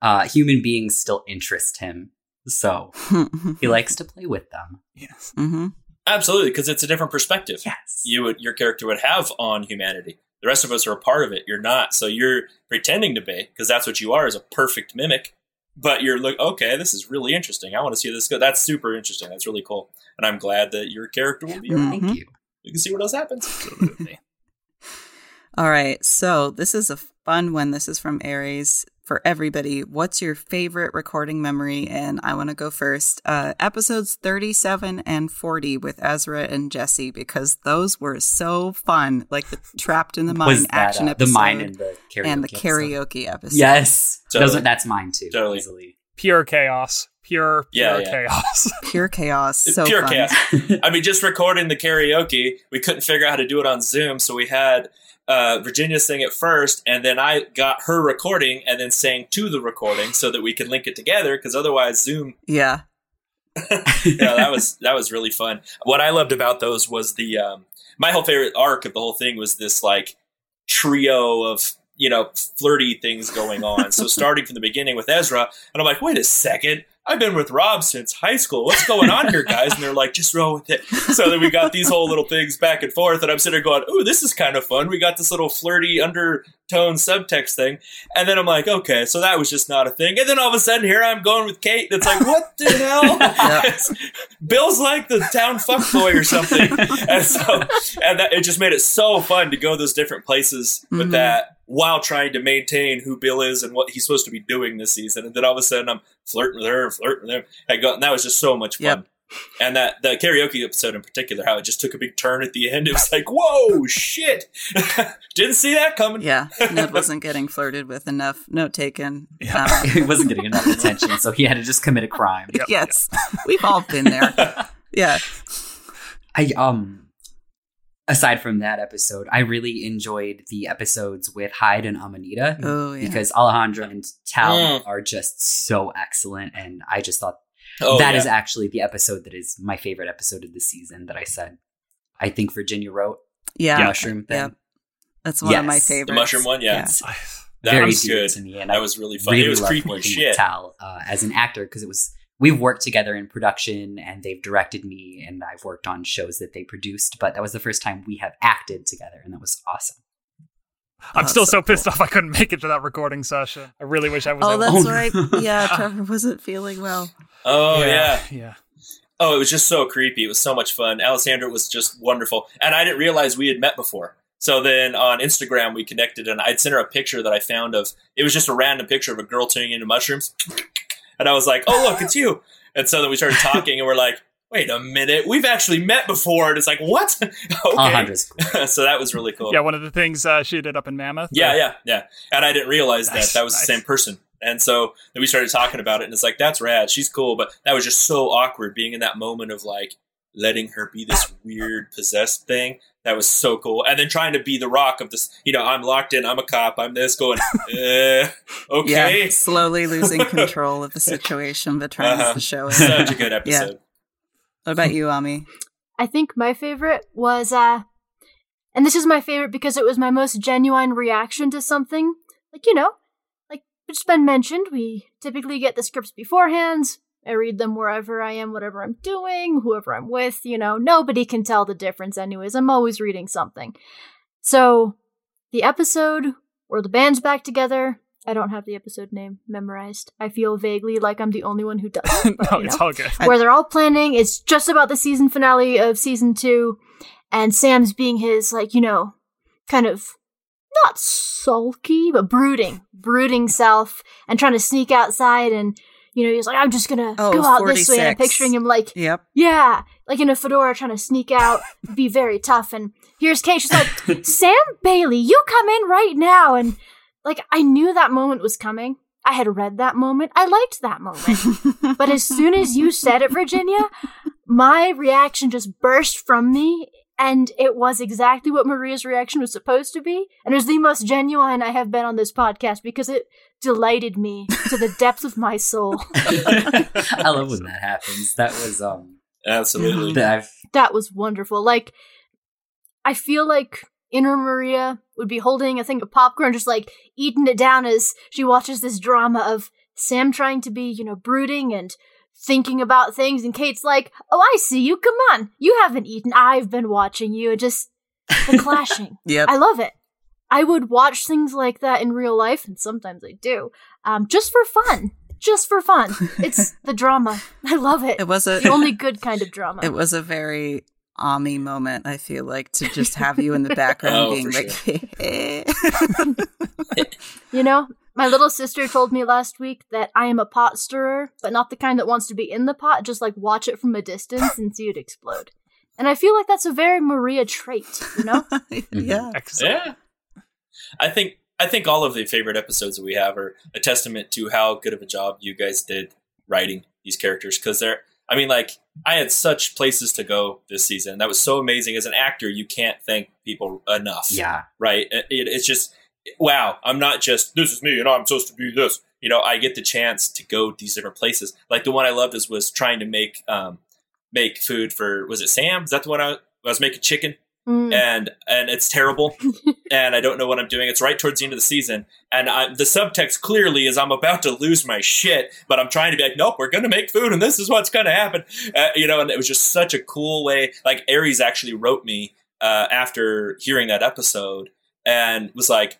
uh, human beings still interest him. So he likes to play with them. Yes. hmm Absolutely, because it's a different perspective. Yes. You would, your character would have on humanity. The rest of us are a part of it. You're not. So you're pretending to be, because that's what you are, is a perfect mimic. But you're like, okay, this is really interesting. I want to see this go. That's super interesting. That's really cool. And I'm glad that your character will be Mhm. Thank you. We can see what else happens. Absolutely. All right. So this is a fun one. This is from Aries for everybody. What's your favorite recording memory? And I want to go first. Uh, episodes 37 and 40 with Ezra and Jesse, because those were so fun. Like the Trapped in the Mine Was that action uh, episode. the mine and the karaoke? and the episode? karaoke episode. Yes. Totally. Those are, that's mine too. Totally. Easily. Pure chaos. pure, pure Yeah, yeah. chaos. Pure chaos. So pure fun. chaos. I mean, just recording the karaoke, we couldn't figure out how to do it on Zoom, so we had uh, Virginia sing it first, and then I got her recording and then sang to the recording so that we could link it together. Because otherwise, Zoom, Yeah. yeah, that was that was really fun. What I loved about those was the um, my whole favorite arc of the whole thing was this like trio of you know flirty things going on. so starting from the beginning with Ezra, and I'm like, wait a second. I've been with Rob since high school. What's going on here, guys? And they're like, just roll with it. So then we got these whole little things back and forth, and I'm sitting there going, "Ooh, this is kind of fun." We got this little flirty undertone subtext thing, and then I'm like, "Okay, so that was just not a thing." And then all of a sudden, here I'm going with Kate, and it's like, "What the hell?" Bill's like the town fuckboy or something, and so and that, it just made it so fun to go those different places with Mhm. that while trying to maintain who Bill is and what he's supposed to be doing this season. And then all of a sudden, I'm flirting with her, flirting with her. I go, and that was just so much fun. Yep. And that the karaoke episode in particular, how it just took a big turn at the end. It was like, whoa, shit! Didn't see that coming. Yeah. Ned wasn't getting flirted with enough note taken. Yeah. Um, he wasn't getting enough attention, so he had to just commit a crime. Yep. yes. We've all been there. Yeah. I um aside from that episode, I really enjoyed the episodes with Hyde and Amanita Oh, yeah. because Alejandra and Tal Mm. are just so excellent and I just thought Oh, that yeah. is actually the episode that is my favorite episode of the season that I said. I think Virginia wrote yeah. the mushroom thing. Yeah. That's one of my Yes. Favorites. the mushroom one. Yeah, It's that very was good. to me and That I was really fun. really it was loved creepy as shit. Tal uh, as an actor because it was we've worked together in production and they've directed me and I've worked on shows that they produced, but that was the first time we have acted together and that was awesome. I'm Oh, still so so pissed off I couldn't make it to that recording session. I really wish I was Oh, able that's right. Yeah, Trevor wasn't feeling well. Oh yeah. Yeah. Oh, it was just so creepy. It was so much fun. Alejandra was just wonderful. And I didn't realize we had met before. So then on Instagram, we connected and I'd sent her a picture that I found of, it was just a random picture of a girl turning into mushrooms. And I was like, oh, look, it's you. And so then we started talking and we're like, wait a minute, we've actually met before. And it's like, what? okay. Alejandra's so that was really cool. Yeah, one of the things uh, she did up in Mammoth. Yeah, yeah, yeah. And I didn't realize Nice, that that was nice. the same person. And so then we started talking about it, and it's like that's rad. She's cool, but that was just so awkward being in that moment of like letting her be this weird possessed thing. That was so cool. And then trying to be the rock of this, you know, I'm locked in, I'm a cop, I'm this going, uh, okay. Yeah, slowly losing control of the situation, but trying Uh-huh. to show it. Such a good episode. What about you, Ami? I think my favorite was uh and this is my favorite because it was my most genuine reaction to something. Like, you know, like it's been mentioned, we typically get the scripts beforehand. I read them wherever I am, whatever I'm doing, whoever I'm with, you know, nobody can tell the difference anyways. I'm always reading something. So, the episode where the band's back together, I don't have the episode name memorized. I feel vaguely like I'm the only one who does. no, you it's know all good. where they're all planning. It's just about the season finale of season two, and Sam's being his, like, you know, kind of not sulky, but brooding, brooding self, and trying to sneak outside. And, you know, he's like, I'm just gonna Oh, go out this way. And I'm picturing him like, Yep. yeah, like in a fedora trying to sneak out, be very tough. And here's Kate, she's like, Sam Bailey, you come in right now. And, like, I knew that moment was coming. I had read that moment. I liked that moment. But as soon as you said it, Virginia, my reaction just burst from me. And it was exactly what Maria's reaction was supposed to be. And it was the most genuine I have been on this podcast because it delighted me to the depth of my soul. I love when that happens. That was um Absolutely. that That was wonderful. Like, I feel like inner Maria would be holding a thing of popcorn, just like eating it down as she watches this drama of Sam trying to be, you know, brooding and thinking about things. And Kate's like, Oh, I see you. Come on. You haven't eaten. I've been watching you. And just the clashing. yeah, I love it. I would watch things like that in real life, and sometimes I do, um, just for fun. Just for fun. It's the drama. I love it. It was a the only good kind of drama. it was a very Ami moment, I feel like, to just have you in the background Oh, being for like You know, my little sister told me last week that I am a pot stirrer, but not the kind that wants to be in the pot, just like watch it from a distance and see it explode. And I feel like that's a very Maria trait, you know? Yeah. Excellent. Yeah. I think I think all of the favorite episodes that we have are a testament to how good of a job you guys did writing these characters because they're. I mean, like I had such places to go this season. That was so amazing. As an actor, you can't thank people enough. Yeah. Right. It, it, it's just wow. I'm not just this is me and I'm supposed to be this. You know, I get the chance to go these different places. Like the one I loved is was trying to make um make food for was it Sam? Is that the one I, I was making chicken? Mm. and and it's terrible. And i don't know what i'm doing. It's right towards the end of the season. And I, the subtext clearly is i'm about to lose my shit but i'm trying to be like nope we're gonna make food and this is what's gonna happen. Uh, you know and it was just such a cool way like aries actually wrote me uh, after hearing that episode and was like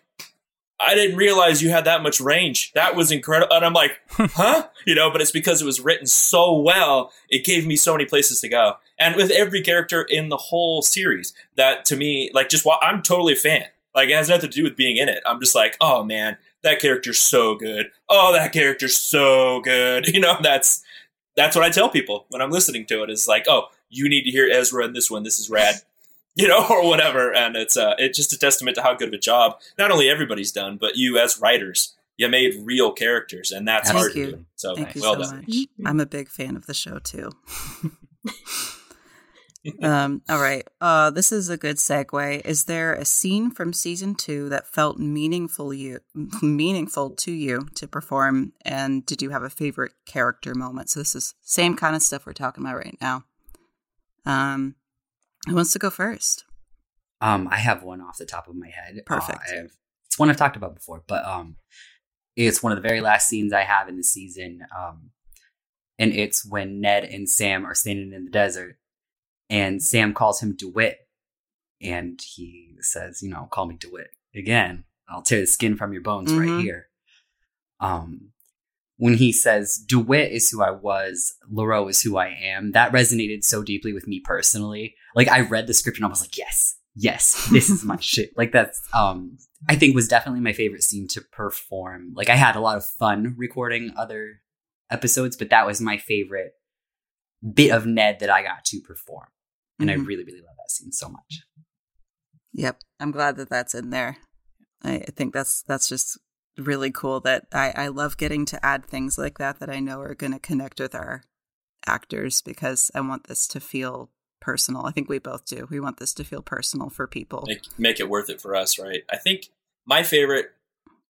I didn't realize you had that much range. That was incredible. And I'm like, huh? You know, but it's because it was written so well. It gave me so many places to go. And with every character in the whole series, that to me, like, just I'm totally a fan. Like, it has nothing to do with being in it. I'm just like, oh man, that character's so good. Oh, that character's so good. You know, that's, that's what I tell people when I'm listening to it is like, oh, you need to hear Ezra in this one. This is rad you know, or whatever. And it's uh, it's just a testament to how good of a job not only everybody's done, but you as writers, you made real characters, and that's Thank hard you. to do. So Thank you well so done. much. I'm a big fan of the show too. um, all right. Uh, this is a good segue. Is there a scene from season two that felt meaningful you meaningful to you to perform? And did you have a favorite character moment? So this is same kind of stuff we're talking about right now. Um, who wants to go first? Um, I have one off the top of my head. Uh, Perfect. I have, it's one I've talked about before, but um, it's one of the very last scenes I have in the season. Um, and it's when Ned and Sam are standing in the desert, and Sam calls him DeWitt, and he says, "You know, call me DeWitt again. I'll tear the skin from your bones Mhm. right here." Um, when he says DeWitt is who I was, Laurel is who I am, that resonated so deeply with me personally. Like I read the script and I was like, yes, yes, this is my shit. Like that's um I think was definitely my favorite scene to perform. Like I had a lot of fun recording other episodes, but that was my favorite bit of Ned that I got to perform. And I Mhm. really, really love that scene so much. Yep, I'm glad that that's in there. I I think that's that's just really cool. That I I love getting to add things like that that I know are going to connect with our actors because I want this to feel personal. I think we both do. We want this to feel personal for people. Make, make it worth it for us, right? I think my favorite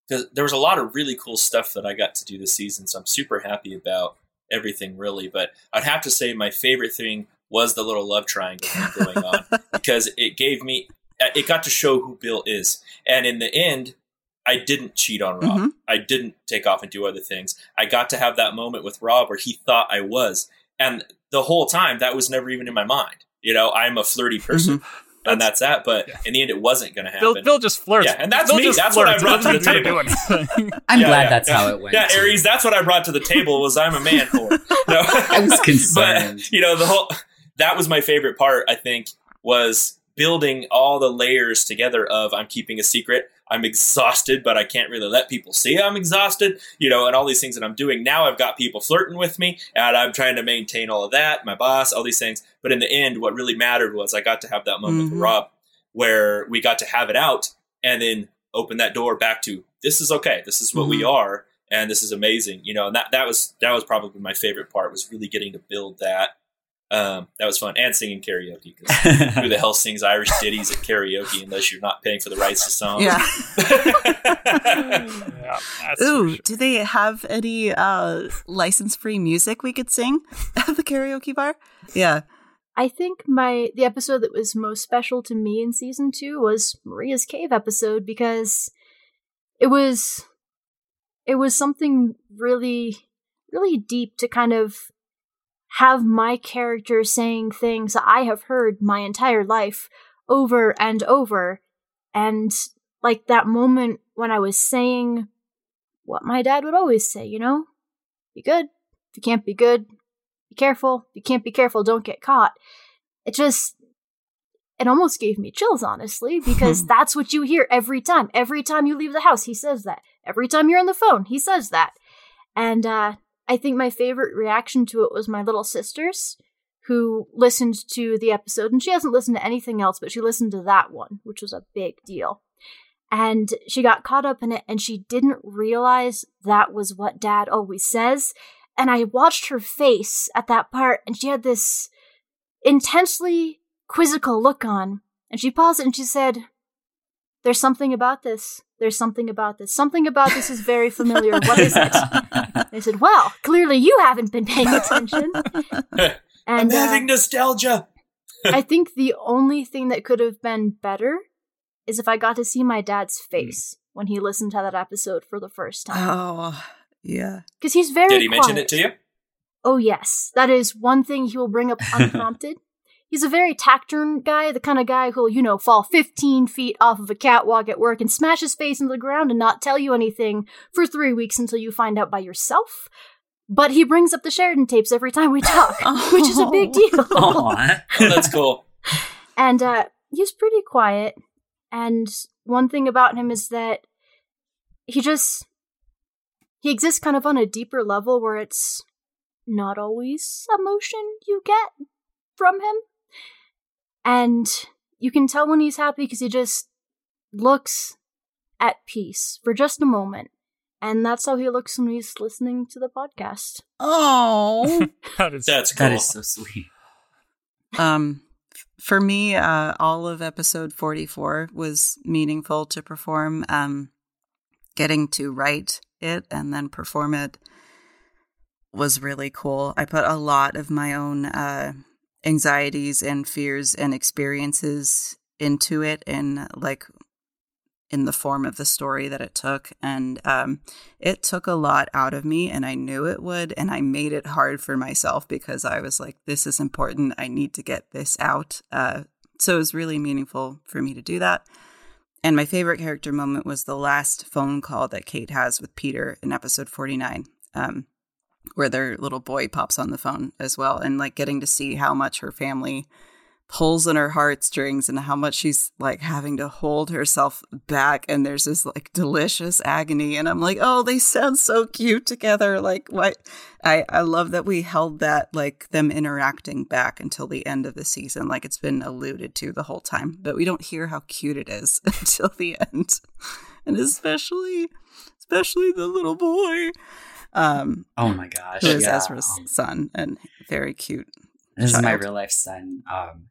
because there was a lot of really cool stuff that I got to do this season, so I'm super happy about everything, really. But I'd have to say my favorite thing was the little love triangle going on because it gave me it got to show who Bill is, and in the end. I didn't cheat on Rob. Mhm. I didn't take off and do other things. I got to have that moment with Rob where he thought I was. And the whole time, that was never even in my mind. You know, I'm a flirty person, and that's that. But Yeah. in the end, it wasn't going to happen. Bill just flirts. Yeah, and that's Bill me. just That's what I flirts. brought to the doesn't need to do anything. I'm Yeah, glad yeah, that's yeah. how it went. Yeah, Aries, that's what I brought to the table was I'm a man whore. No. I was concerned. But, you know, the whole that was my favorite part, I think, was building all the layers together of I'm keeping a secret. I'm exhausted, but I can't really let people see I'm exhausted, you know, and all these things that I'm doing. Now I've got people flirting with me, and I'm trying to maintain all of that, my boss, all these things. But in the end, what really mattered was I got to have that moment with Mhm. Rob where we got to have it out and then open that door back to this is okay, this is what we are, and this is amazing, you know. And that that was that was probably my favorite part was really getting to build that. Um, that was fun, and singing karaoke. 'cause who the hell sings Irish ditties at karaoke unless you're not paying for the rights to songs? Yeah. yeah, Ooh, sure. do they have any uh license free music we could sing at the karaoke bar? Yeah. I think my the episode that was most special to me in season two was Maria's cave episode because it was it was something really really deep to kind of have my character saying things I have heard my entire life over and over and like that moment when I was saying what my dad would always say, you know? Be good. If you can't be good, be careful. If you can't be careful, don't get caught. It just it almost gave me chills, honestly, because that's what you hear every time. Every time you leave the house, he says that. Every time you're on the phone, he says that. And uh I think my favorite reaction to it was my little sister's, who listened to the episode, and she hasn't listened to anything else, but she listened to that one, which was a big deal. And she got caught up in it, and she didn't realize that was what dad always says. and I watched her face at that part, and she had this intensely quizzical look on. And she paused and she said, There's something about this. There's something about this. Something about this is very familiar. What is it? they said, Well, clearly you haven't been paying attention. I'm And uh, having nostalgia. I think the only thing that could have been better is if I got to see my dad's face when he listened to that episode for the first time. Oh, yeah. Because he's very Did he mention it to you? Oh, yes. That is one thing he will bring up unprompted. He's a very taciturn guy, the kind of guy who'll, you know, fall 15 feet off of a catwalk at work and smash his face into the ground and not tell you anything for three weeks until you find out by yourself. But he brings up the Sheridan tapes every time we talk, which is a big deal. Oh, that's cool. And uh, he's pretty quiet. And one thing about him is that he just he exists kind of on a deeper level where it's not always emotion you get from him. And you can tell when he's happy because he just looks at peace for just a moment. And that's how he looks when he's listening to the podcast. Oh. That is That's cool. That is so sweet. um for me uh all of episode 44 was meaningful to perform um getting to write it and then perform it was really cool i put a lot of my own uh anxieties and fears and experiences into it in like in the form of the story that it took. And um it took a lot out of me and I knew it would and I made it hard for myself because I was like this is important. I need to get this out. Uh so it was really meaningful for me to do that. And my favorite character moment was the last phone call that Kate has with Peter in episode 49 um where their little boy pops on the phone as well and like getting to see how much her family pulls in her heartstrings and how much she's like having to hold herself back and there's this like delicious agony and i'm like oh they sound so cute together. Like what? I i love that we held that like them interacting back until the end of the season like it's been alluded to the whole time but we don't hear how cute it is until the end and especially especially the little boy um Oh my gosh. who is yeah. ezra's Um, son and very cute This is my real life son. Um,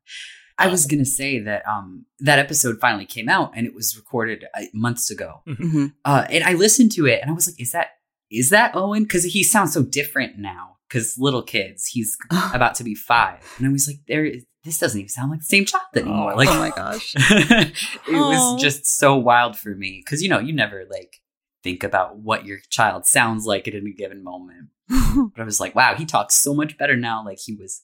I was gonna say that um, that episode finally came out and it was recorded uh, months ago. hmm Uh, and I listened to it and I was like, "Is that is that Owen?" Because he sounds so different now. Because little kids, he's about to be five, and I was like, "There, this doesn't even sound like the same child anymore." Oh. like, oh my gosh it Aw. was just so wild for me because you know you never like think about what your child sounds like at any given moment. But I was like, wow, he talks so much better now. Like he was,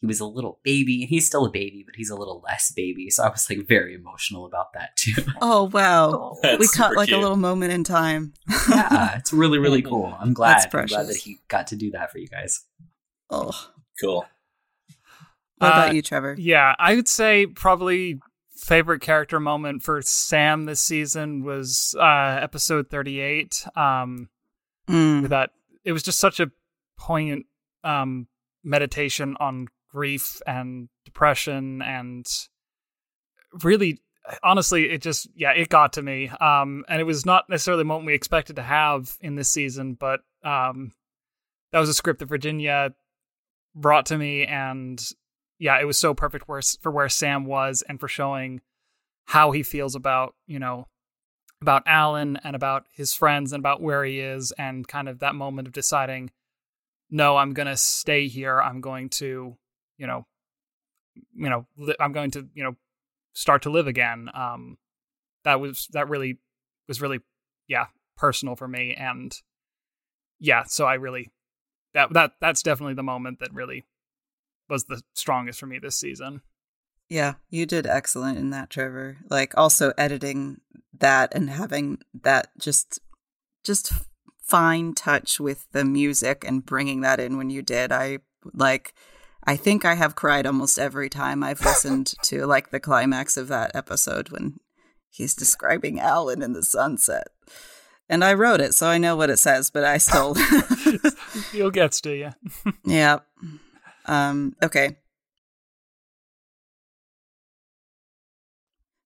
he was a little baby, and he's still a baby, but he's a little less baby. So I was like very emotional about that too. oh wow Oh. That's we caught like cute. a little moment in time. yeah, it's really really cool. I'm glad. That's I'm glad that he got to do that for you guys. oh, Cool. what Uh, about you, Trevor? Yeah, I would say probably favorite character moment for Sam this season was uh episode 38. Um Mm. that it was just such a poignant um meditation on grief and depression and really honestly it just yeah it got to me um and it was not necessarily a moment we expected to have in this season but um that was a script that virginia brought to me and yeah it was so perfect for where sam was and for showing how he feels about you know about alan and about his friends and about where he is and kind of that moment of deciding no i'm gonna stay here. I'm going to you know you know li- i'm going to you know start to live again. Um that was that really was really yeah personal for me and yeah so i really that that that's definitely the moment that really was the strongest for me this season Yeah, you did excellent in that, Trevor. Like also editing that and having that just just fine touch with the music and bringing that in when you did. I like I think I have cried almost every time I've listened to like the climax of that episode when he's describing Alan in the sunset. And I wrote it, so I know what it says, but I still feel gets to you Yeah. Um, okay.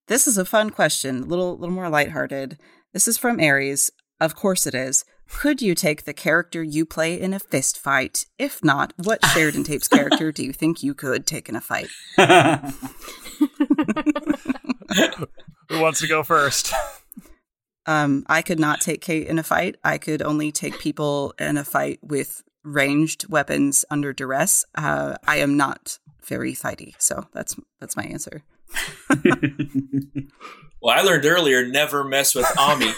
This is a fun question, a little little more lighthearted. This is from Aries. Of course it is. Could you take the character you play in a fist fight? If not, what Sheridan Tapes character do you think you could take in a fight? Who wants to go first? Um, I could not take Kate in a fight. I could only take people in a fight with ranged weapons under duress. Uh, I am not very fighty, so that's that's my answer. Well, I learned earlier never mess with Ami.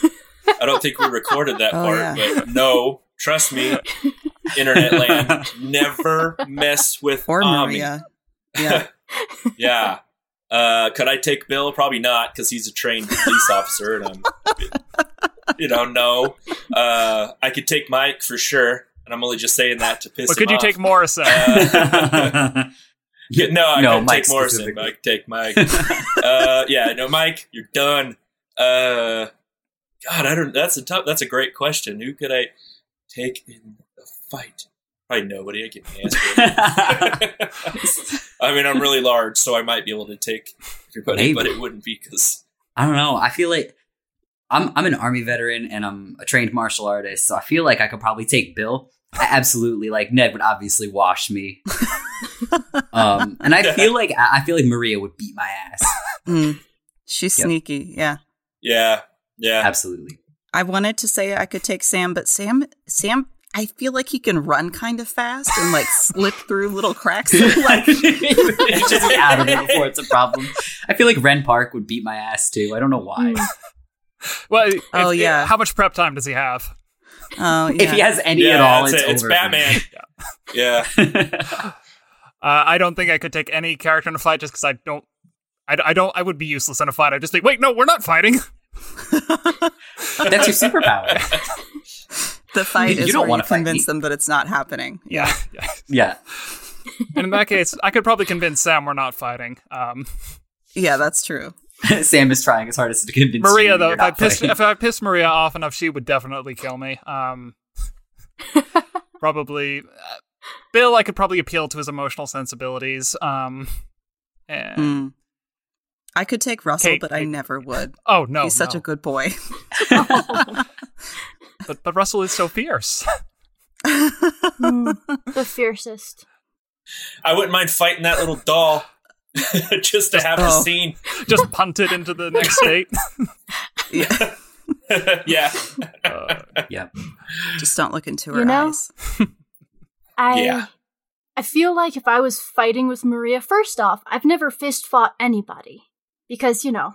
I don't think we recorded that Oh, part, yeah. but no, trust me, internet land, never mess with Or Ami. Maria. Yeah. yeah. Uh, could I take Bill? Probably not, because he's a trained police officer, and I'm, you know, no. Uh, I could take Mike for sure, and I'm only just saying that to piss But him could you off. take Morrison? Uh, yeah, no, I No, couldn't Mike take Morrison. specifically. but I could take Mike. uh, yeah, no, Mike, you're done. Uh, God, I don't. That's a tough. That's a great question. Who could I take in the fight? Probably nobody. I can't answer. I mean, I'm really large, so I might be able to take everybody, Maybe. but it wouldn't be because I don't know. I feel like I'm I'm an army veteran and I'm a trained martial artist, so I feel like I could probably take Bill. I absolutely like Ned would obviously wash me. um, and I feel like I I feel like Maria would beat my ass. Mm. She's Yep. sneaky. Yeah. yeah, yeah. Absolutely. I wanted to say I could take Sam, but Sam, Sam, I feel like he can run kind of fast and like slip through little cracks. like, just out of it before it's a problem. I feel like Ren Park would beat my ass too. I don't know why. well, if- Oh, if- yeah. How much prep time does he have? oh, yeah. If he has any yeah, at all, that's it's, it's over. Batman. yeah, Uh, I don't think I could take any character in a fight just because I don't. I, I don't. I would be useless in a fight. I just think, wait, no, we're not fighting. That's your superpower. the fight You is don't where you wanna convince me. them that it's not happening. Yeah. yeah. Yeah. And in that case, I could probably convince Sam we're not fighting. Um, Yeah, that's true. Sam is trying his hardest to convince Maria, you though, you're if I not pissed if I pissed Maria off enough, she would definitely kill me. Um, probably uh, Bill. I could probably appeal to his emotional sensibilities. Um, and, Mm. I could take Russell, Kate- but I never would. Oh no, He's such no. a good boy. But but Russell is so fierce. Mm, the fiercest. I wouldn't mind fighting that little doll just to have the Oh. scene. Just punted into the next state. yeah. yeah, Uh, yeah. Just don't look into her You know? eyes. I Yeah. I feel like if I was fighting with Maria, first off, I've never fist fought anybody. Because, you know,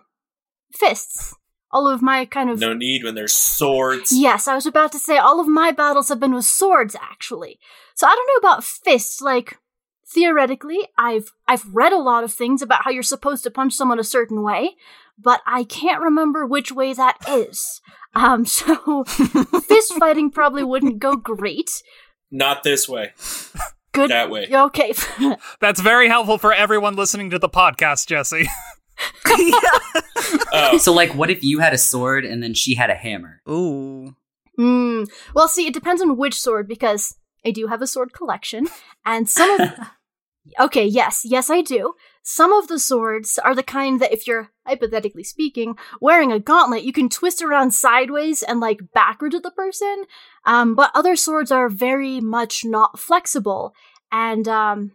fists. All of my kind of no need when there's swords. Yes, I was about to say all of my battles have been with swords actually. So I don't know about fists like theoretically I've I've read a lot of things about how you're supposed to punch someone a certain way, but I can't remember which way that is. Um so fist fighting probably wouldn't go great. Not this way. Good That way. Okay. that's very helpful for everyone listening to the podcast, Jesse. Oh, So, like, what if you had a sword and then she had a hammer? Ooh. Mm. Well, see, it depends on which sword because I do have a sword collection, and some of. Okay, yes, yes, I do. Some of the swords are the kind that, if you're hypothetically speaking wearing a gauntlet, you can twist around sideways and like backwards at the person. Um, but other swords are very much not flexible, and um,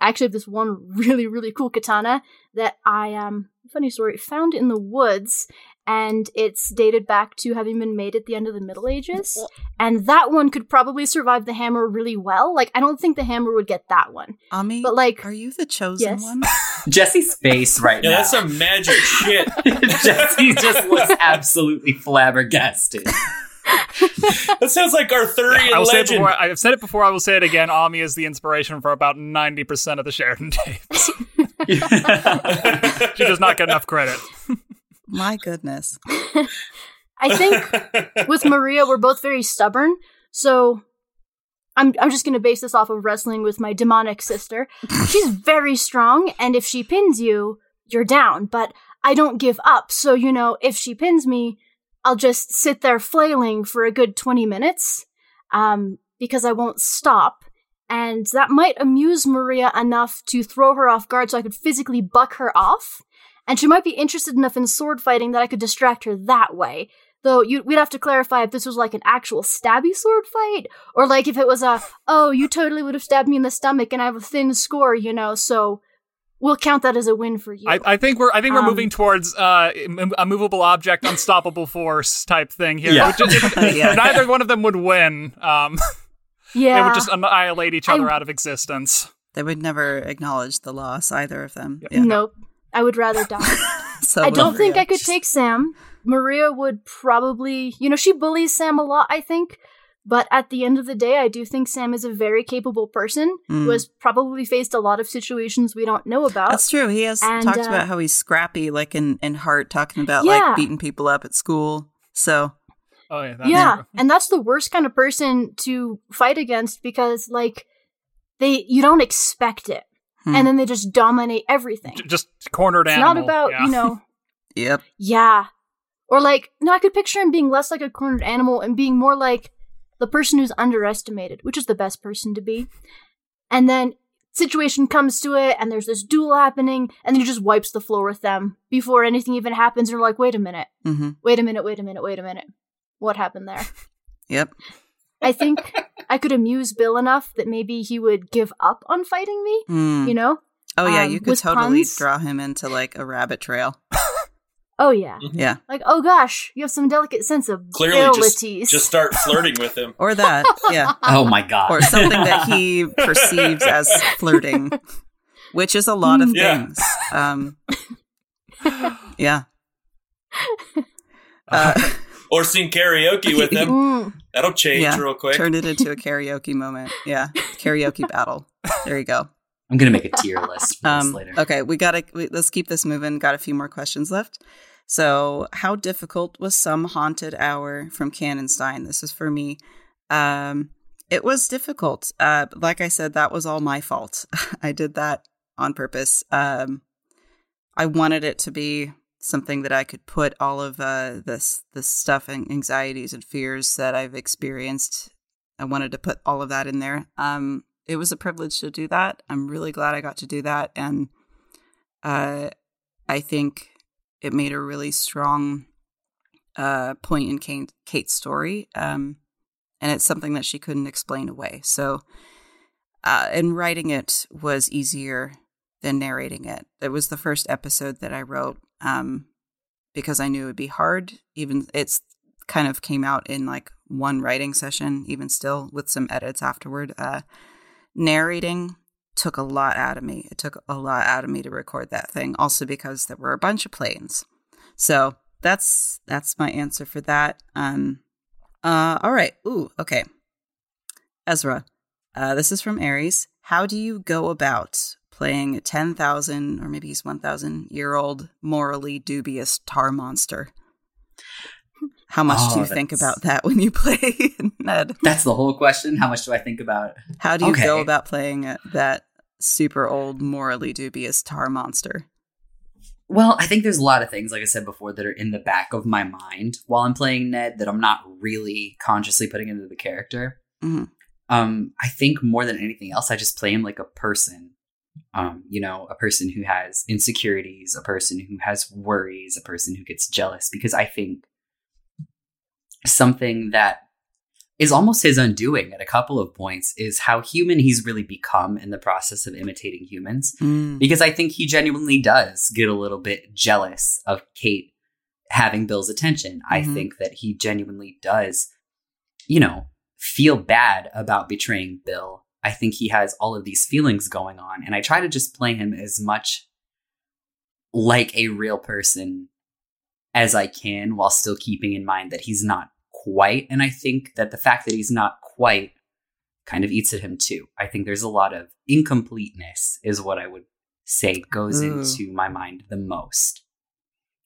I actually have this one really, really cool katana that I um, funny story, found in the woods and it's dated back to having been made at the end of the Middle Ages. And that one could probably survive the hammer really well. Like, I don't think the hammer would get that one. Ami, But, like- are you the chosen Yes. one? Jesse's face right yeah, now. that's some magic shit. Jesse just looks absolutely flabbergasted. That sounds like Arthurian I will say it legend. before. I've said it before. I will say it again. Ami is the inspiration for about ninety percent of the Sheridan tapes. she does not get enough credit. My goodness. I think with Maria, we're both very stubborn. So I'm, I'm just going to base this off of wrestling with my demonic sister. She's very strong, and if she pins you, you're down. But I don't give up. So, you know, if she pins me, I'll just sit there flailing for a good 20 minutes um, because I won't stop. And that might amuse Maria enough to throw her off guard so I could physically buck her off. And she might be interested enough in sword fighting that I could distract her that way. Though you, we'd have to clarify if this was like an actual stabby sword fight, or like if it was a, oh, you totally would have stabbed me in the stomach and I have a thin score, you know, so we'll count that as a win for you. I, I think we're I think we're Um, moving towards uh, a movable object, unstoppable force type thing here. Yeah. Which is- Yeah. Neither one of them would win. Um, yeah. They would just annihilate each other I- out of existence. They would never acknowledge the loss, either of them. Yeah. Nope. I would rather die. So I don't think I could take Sam. Maria would probably, you know, she bullies Sam a lot, I think. But at the end of the day, I do think Sam is a very capable person who Mm. has probably faced a lot of situations we don't know about. That's true. He has And, talked uh, about how he's scrappy, like in, in heart, talking about Yeah. like beating people up at school. So Oh yeah, that's yeah, true. and that's the worst kind of person to fight against because, like, they you don't expect it, Hmm. and then they just dominate everything. J- just cornered It's animal. not about yeah. you know yep. Yeah. Or like, no, I could picture him being less like a cornered animal and being more like the person who's underestimated, which is the best person to be. And then situation comes to it and there's this duel happening and then he just wipes the floor with them before anything even happens and you're like, wait a minute, hmm wait a minute, wait a minute, wait a minute. What happened there? Yep. I think I could amuse Bill enough that maybe he would give up on fighting me, Mm. you know? Oh yeah, um, you could totally puns. draw him into like a rabbit trail. Oh yeah. Yeah. Like, oh gosh, you have some delicate sense of Clearly, just, abilities. just start flirting with him. Or that. Yeah. Oh my god. or something that he perceives as flirting, which is a lot of Yeah. things. Um, yeah. Uh, Or sing karaoke with him. That'll change yeah. real quick. Turned it into a karaoke moment. Yeah. Karaoke battle. There you go. I'm gonna make a tier list for this Um, later. okay, we gotta we, let's keep this moving. Got a few more questions left. So, how difficult was some haunted hour from Cannonstein? This is for me. Um, it was difficult. Uh, like I said, that was all my fault. I did that on purpose. Um, I wanted it to be something that I could put all of uh, this this stuff and anxieties and fears that I've experienced. I wanted to put all of that in there. Um, it was a privilege to do that. I'm really glad I got to do that, and uh, I think it made a really strong uh, point in Kate, Kate's story, um, and it's something that she couldn't explain away. So, uh, and writing it was easier than narrating it. It was the first episode that I wrote um, because I knew it would be hard. Even it's kind of came out in like one writing session, even still with some edits afterward. Uh, narrating took a lot out of me. It took a lot out of me to record that thing. Also because there were a bunch of planes. So that's that's my answer for that. Um uh all right. Ooh, okay. Ezra. Uh this is from Aries. How do you go about playing a 10,000 or maybe he's 1,000 year old morally dubious tar monster? How much do Oh, you think about that when you play Ned? That's the whole question. How much do I think about? How do you go Okay. about playing that super old, morally dubious tar monster? Well, I think there's a lot of things, like I said before, that are in the back of my mind while I'm playing Ned that I'm not really consciously putting into the character. Mhm. Um, I think more than anything else, I just play him like a person. Um, you know, a person who has insecurities, a person who has worries, a person who gets jealous, because I think something that is almost his undoing at a couple of points is how human he's really become in the process of imitating humans Mm. because I think he genuinely does get a little bit jealous of Kate having Bill's attention. I Mhm. think that he genuinely does, you know, feel bad about betraying Bill. I think he has all of these feelings going on, and I try to just play him as much like a real person as I can while still keeping in mind that he's not quite. And I think that the fact that he's not quite kind of eats at him too. I think there's a lot of incompleteness, is what I would say goes Ooh. into my mind the most.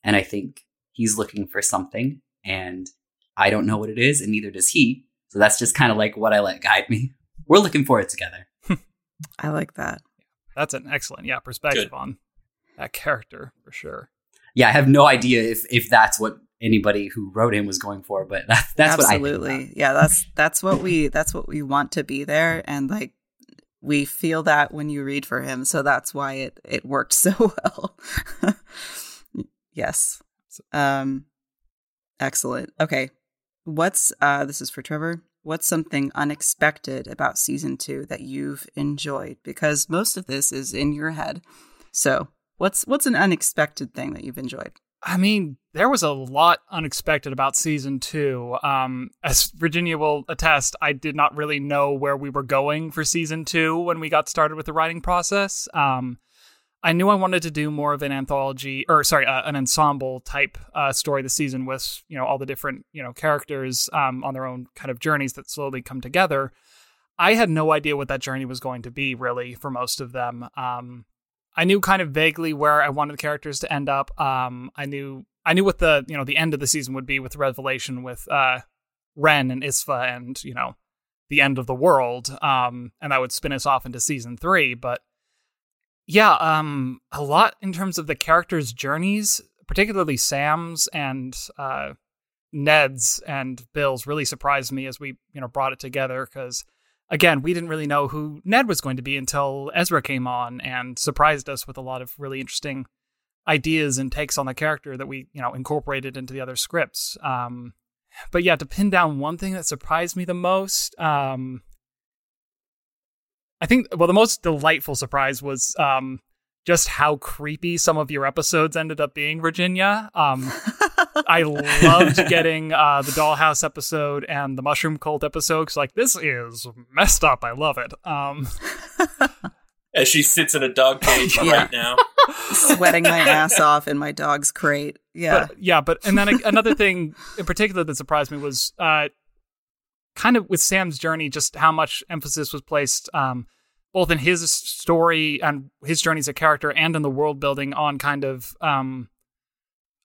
And I think he's looking for something, and I don't know what it is, and neither does he. So that's just kind of like what I let guide me. We're looking for it together. I like that. That's an excellent, yeah, perspective Good. on that character for sure. Yeah, I have no idea if if that's what anybody who wrote him was going for, but that's that's Absolutely. what I think. yeah, that's that's what we that's what we want to be there and like we feel that when you read for him, so that's why it it worked so well. yes. Um Excellent. Okay. What's uh this is for Trevor. What's something unexpected about season 2 that you've enjoyed because most of this is in your head. So, what's what's an unexpected thing that you've enjoyed? I mean, there was a lot unexpected about season two. Um, as Virginia will attest, I did not really know where we were going for season two when we got started with the writing process. Um, I knew I wanted to do more of an anthology, or sorry, uh, an ensemble type uh, story this season with you know all the different you know characters um, on their own kind of journeys that slowly come together. I had no idea what that journey was going to be really for most of them. Um, I knew kind of vaguely where I wanted the characters to end up. Um, I knew I knew what the you know the end of the season would be with the revelation with uh, Ren and Isfa and you know the end of the world. Um, and that would spin us off into season three. But yeah, um, a lot in terms of the characters' journeys, particularly Sam's and uh, Ned's and Bill's, really surprised me as we you know brought it together because again, we didn't really know who Ned was going to be until Ezra came on and surprised us with a lot of really interesting ideas and takes on the character that we, you know, incorporated into the other scripts. Um, but yeah, to pin down one thing that surprised me the most, um, I think, well, the most delightful surprise was um, just how creepy some of your episodes ended up being, Virginia. Um, I loved getting uh, the Dollhouse episode and the Mushroom Cult episode because, like, this is messed up. I love it. Um, As she sits in a dog cage Yeah. right now. Sweating my ass off in my dog's crate. Yeah. But, yeah, but and then another thing in particular that surprised me was uh, kind of with Sam's journey, just how much emphasis was placed um, both in his story and his journey as a character, and in the world building on kind of um,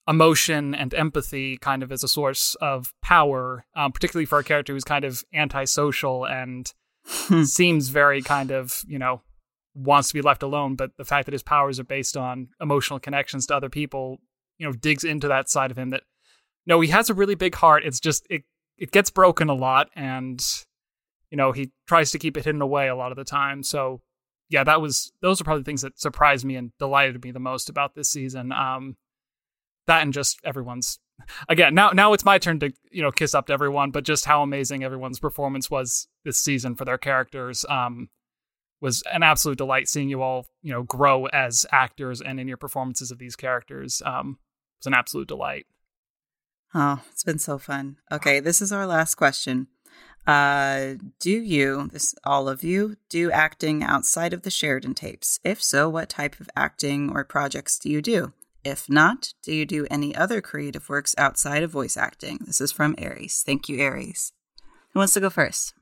emotion and empathy, kind of as a source of power, um, particularly for a character who's kind of antisocial and seems very kind of you know wants to be left alone but the fact that his powers are based on emotional connections to other people you know digs into that side of him that no he has a really big heart. It's just it it gets broken a lot and you know he tries to keep it hidden away a lot of the time. So yeah that was those are probably things that surprised me and delighted me the most about this season. Um that and just everyone's again now now it's my turn to you know kiss up to everyone but just how amazing everyone's performance was this season for their characters um was an absolute delight seeing you all you know grow as actors and in your performances of these characters. Um was an absolute delight Oh, it's been so fun. Okay, this is our last question. Uh, do you, this all of you, do acting outside of the Sheridan tapes? If so, what type of acting or projects do you do? If not, do you do any other creative works outside of voice acting? This is from Aries. Thank you, Aries. Who wants to go first?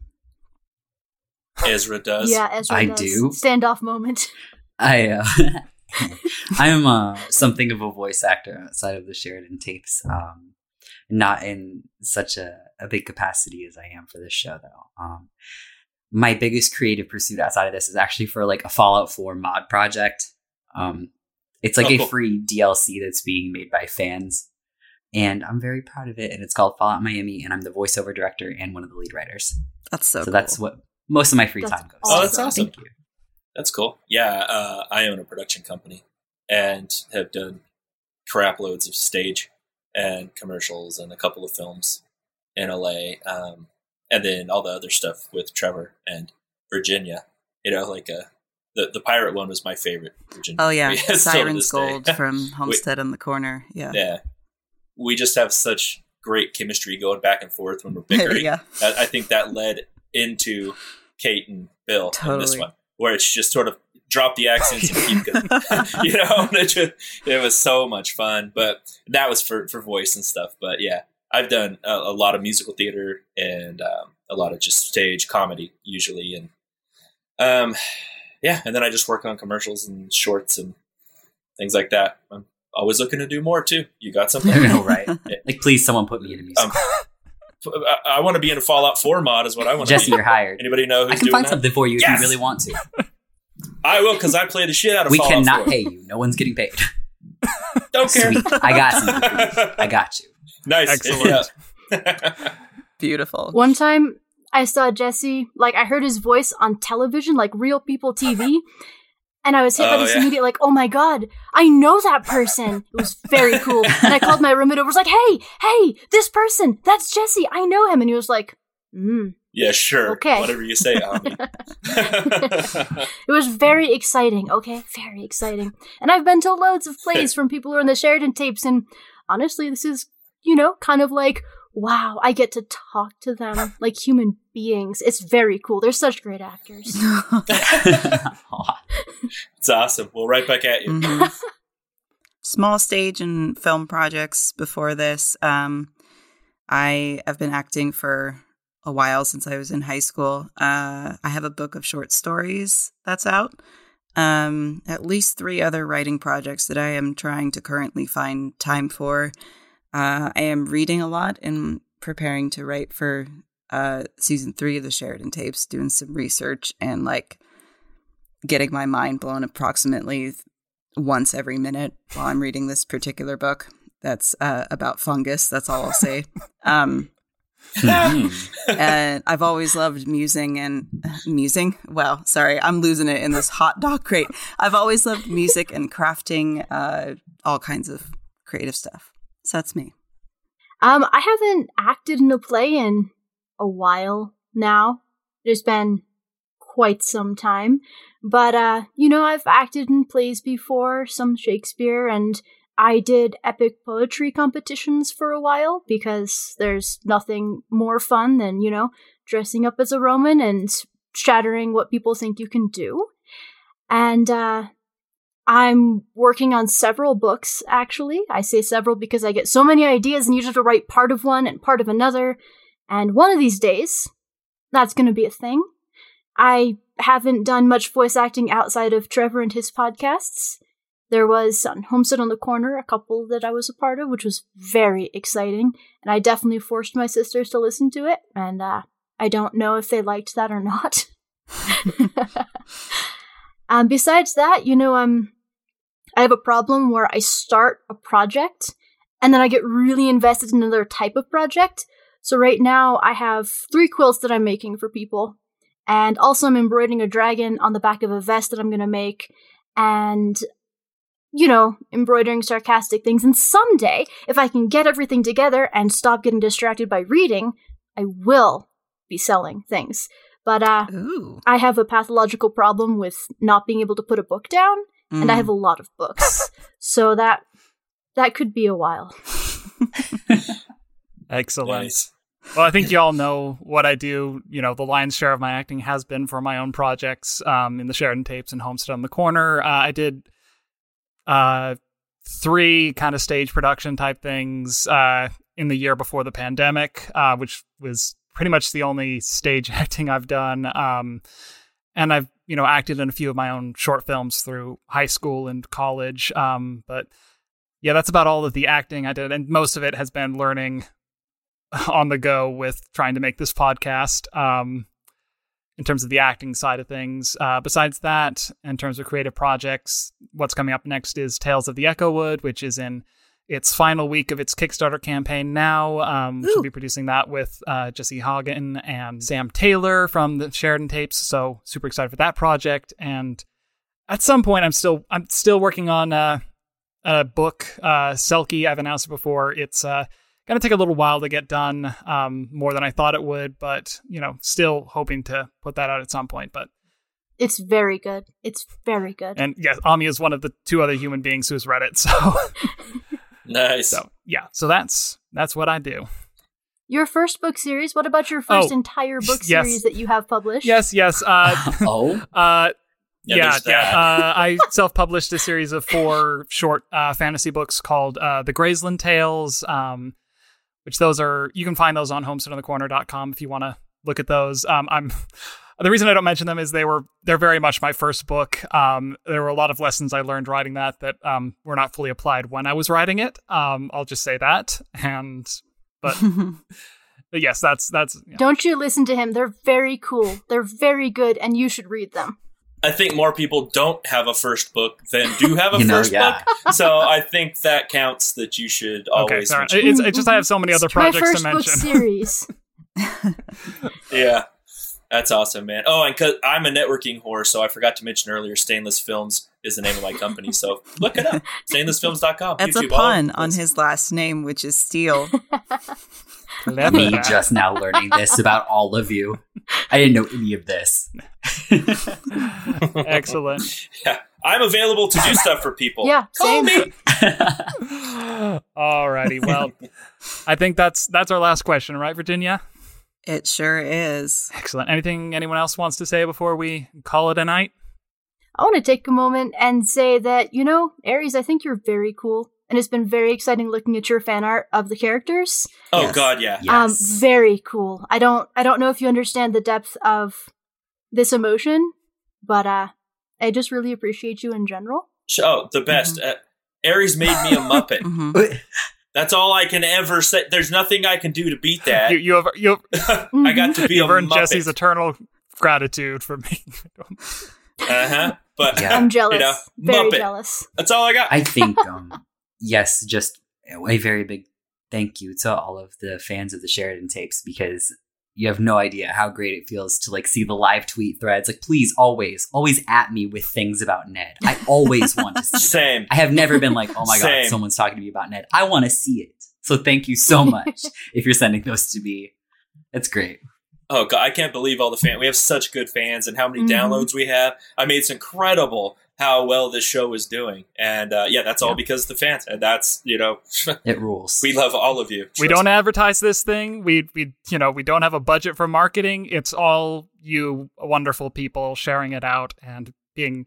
Ezra does. Yeah, Ezra I does. do. Standoff moment. I uh, I am uh, something of a voice actor outside of the Sheridan tapes. Um, not in such a, a big capacity as I am for this show, though. Um, my biggest creative pursuit outside of this is actually for like a Fallout 4 mod project. Um, it's like Oh, a cool. free DLC that's being made by fans, and I'm very proud of it. And it's called Fallout Miami, and I'm the voiceover director and one of the lead writers. That's so, So, cool. that's what most of my free That's time goes. Oh, that's awesome. Thank you. That's cool. Yeah, uh, I own a production company and have done crap loads of stage and commercials and a couple of films in LA. Um, and then all the other stuff with Trevor and Virginia. You know, like uh, the the pirate one was my favorite. Virginia. Oh, yeah. Siren's day. Gold from Homestead on the Corner. Yeah. yeah, we just have such great chemistry going back and forth when we're bickering. yeah. I, I think that led into Kate and Bill in this one, where it's just sort of drop the accents and keep going. you know, it, just, it was so much fun. But that was for for voice and stuff. But yeah, I've done a, a lot of musical theater and um, a lot of just stage comedy usually, and um, yeah, and then I just work on commercials and shorts and things like that. I'm always looking to do more too. You got something? I know, right? Like, please, someone put me in a musical. Um, I, I want to be in a Fallout 4 mod, is what I want to Jesse, be. you're hired. Anybody know who's I can find that? something for you if you really want to. I will, because I play the shit out of We Fallout cannot 4. pay you. No one's getting paid. Don't care. Sweet. I got you. I got you. nice. Excellent. Yeah. Beautiful. One time I saw Jesse, like I heard his voice on television, like real people TV. and I was hit by Oh, this yeah. immediate, like, oh my god, I know that person. It was very cool. and I called my roommate over, was like, hey, hey, this person, that's Jesse, I know him. And he was like, mm. Yeah, sure. Okay. Whatever you say, Ami. It was very exciting, okay? Very exciting. And I've been to loads of plays from people who are in the Sheridan tapes, and honestly, this is, you know, kind of like, wow, I get to talk to them like human beings. It's very cool. They're such great actors. It's awesome. Well, right back at you. Mhm. Small stage and film projects before this. Um, I have been acting for a while since I was in high school. Uh, I have a book of short stories that's out. Um, at least three other writing projects that I am trying to currently find time for. Uh, I am reading a lot and preparing to write for uh, season three of the Sheridan tapes, doing some research and like getting my mind blown approximately once every minute while I'm reading this particular book. That's uh, about fungus. That's all I'll say. Um, and I've always loved musing and musing. Well, sorry, I'm losing it in this hot dog crate. I've always loved music and crafting, uh, all kinds of creative stuff. So that's me. Um, I haven't acted in a play in a while now. It's been quite some time. But uh, you know, I've acted in plays before, some Shakespeare, and I did epic poetry competitions for a while because there's nothing more fun than, you know, dressing up as a Roman and shattering what people think you can do. And uh I'm working on several books, actually. I say several because I get so many ideas and you just have to write part of one and part of another. And one of these days, that's going to be a thing. I haven't done much voice acting outside of Trevor and his podcasts. There was on Homestead on the Corner, a couple that I was a part of, which was very exciting. And I definitely forced my sisters to listen to it. And uh, I don't know if they liked that or not. um, besides that, you know, I'm I have a problem where I start a project and then I get really invested in another type of project. So right now I have three quilts that I'm making for people. And also I'm embroidering a dragon on the back of a vest that I'm going to make and you know, embroidering sarcastic things. And someday, if I can get everything together and stop getting distracted by reading, I will be selling things. But uh Ooh. I have a pathological problem with not being able to put a book down and I Mm. have a lot of books. so that that could be a while. Excellent. Nice. Well, I think you all know what I do. You know, the lion's share of my acting has been for my own projects um, in the Sheridan Tapes and Homestead on the Corner. Uh, I did uh, three kind of stage production type things uh, in the year before the pandemic, uh, which was pretty much the only stage acting I've done. Um, and I've you know acted in a few of my own short films through high school and college. Um, but yeah, that's about all of the acting I did, and most of it has been learning on the go with trying to make this podcast. Um, in terms of the acting side of things. Uh, besides that, in terms of creative projects, what's coming up next is Tales of the Echowood, which is in its final week of its Kickstarter campaign now. Um, she'll be producing that with uh, Jesse Hagen and Sam Taylor from the Sheridan Tapes. So super excited for that project. And at some point, I'm still I'm still working on uh, a book, uh, Selkie. I've announced it before. It's uh, gonna take a little while to get done, um, more than I thought it would. But you know, still hoping to put that out at some point. But It's very good. It's very good. and yes, Ami is one of the two other human beings who's read it. So Nice. so yeah, so that's that's what I do. Your first book series, what about your first Oh, entire book yes. series that you have published? Yes, yes. Uh, oh, uh, Yeah, yeah, yeah. Uh, I self-published a series of four short uh, fantasy books called uh, The Gräzland Tales, um, which those are you can find those on homesteadonthecorner.com if you want to look at those. Um, I'm the reason I don't mention them is they were they're very much my first book. Um, there were a lot of lessons I learned writing that that um, were not fully applied when I was writing it. Um, I'll just say that. And but, but yes, that's that's. Don't you listen to him. They're very cool. They're very good, and you should read them. I think more people don't have a first book than do have a You know, first yeah. book. So I think that counts that you should okay. always Sorry. mention. It's, it's just I have so many other My projects first to book mention. series. Yeah. That's awesome, man. Oh, and 'cause I'm a networking whore, so I forgot to mention earlier Stainless Films is the name of my company. So look it up. Stainlessfilms.com. That's YouTube, a pun on his last name, which is Steele. Clever. Me just now learning this about all of you. I didn't know any of this. Excellent. Yeah. I'm available to do stuff for people. Yeah, Call same. me. Alrighty. Well, I think that's that's our last question, right, Virginia? It sure is. Excellent. Anything anyone else wants to say before we call it a night? I want to take a moment and say that, you know, Aries, I think you're very cool. And it's been very exciting looking at your fan art of the characters. Oh Yes. God, yeah. Um, Yes. very cool. I don't I don't know if you understand the depth of this emotion, but uh I just really appreciate you in general. Oh, the best. Uh, Aries made me a Muppet. Mhm. That's all I can ever say. There's nothing I can do to beat that. You you have you have, I got to be a you've earned Muppet. Jesse's eternal gratitude for me. Uh huh. But Yeah. I'm jealous. You know, very Muppet. jealous. that's all I got. I think, um, yes, just a very big thank you to all of the fans of the Sheridan tapes because you have no idea how great it feels to like see the live tweet threads. Like, please, always, always at me with things about Ned. I always want to see. that. Same. I have never been like, oh my Same. god, someone's talking to me about Ned. I want to see it. So thank you so much if you're sending those to me. It's great. Oh God, I can't believe all the fans. We have such good fans, and how many Mhm. downloads we have. I mean, it's incredible how well this show is doing, and uh, yeah, that's all Yeah. because of the fans, and that's you know, It rules. we love all of you. we don't me. advertise this thing. We we you know we don't have a budget for marketing. It's all you wonderful people sharing it out and being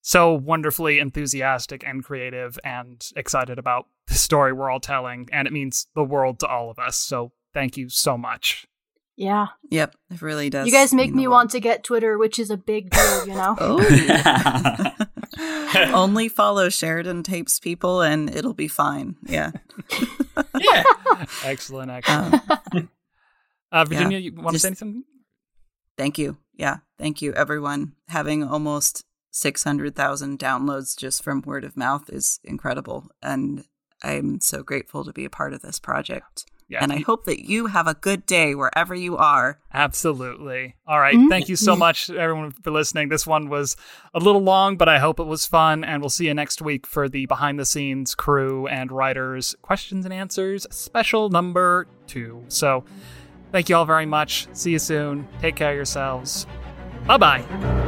so wonderfully enthusiastic and creative and excited about the story we're all telling, and it means the world to all of us. So thank you so much. Yeah. Yep, it really does. You guys make me want to get Twitter, which is a big deal, you know? Oh, only follow Sheridan tapes people, and it'll be fine. Yeah. Yeah. Excellent, excellent. Um, Uh, Virginia, you want to say anything? thank you. Yeah, thank you, everyone. Having almost six hundred thousand downloads just from word of mouth is incredible, and I'm so grateful to be a part of this project. Yeah, and I hope that you have a good day wherever you are. Absolutely. All right. Mhm. Thank you so much, everyone, for listening. This one was a little long, but I hope it was fun. And we'll see you next week for the behind the scenes crew and writers questions and answers special number two. So thank you all very much. See you soon. Take care of yourselves. Bye bye.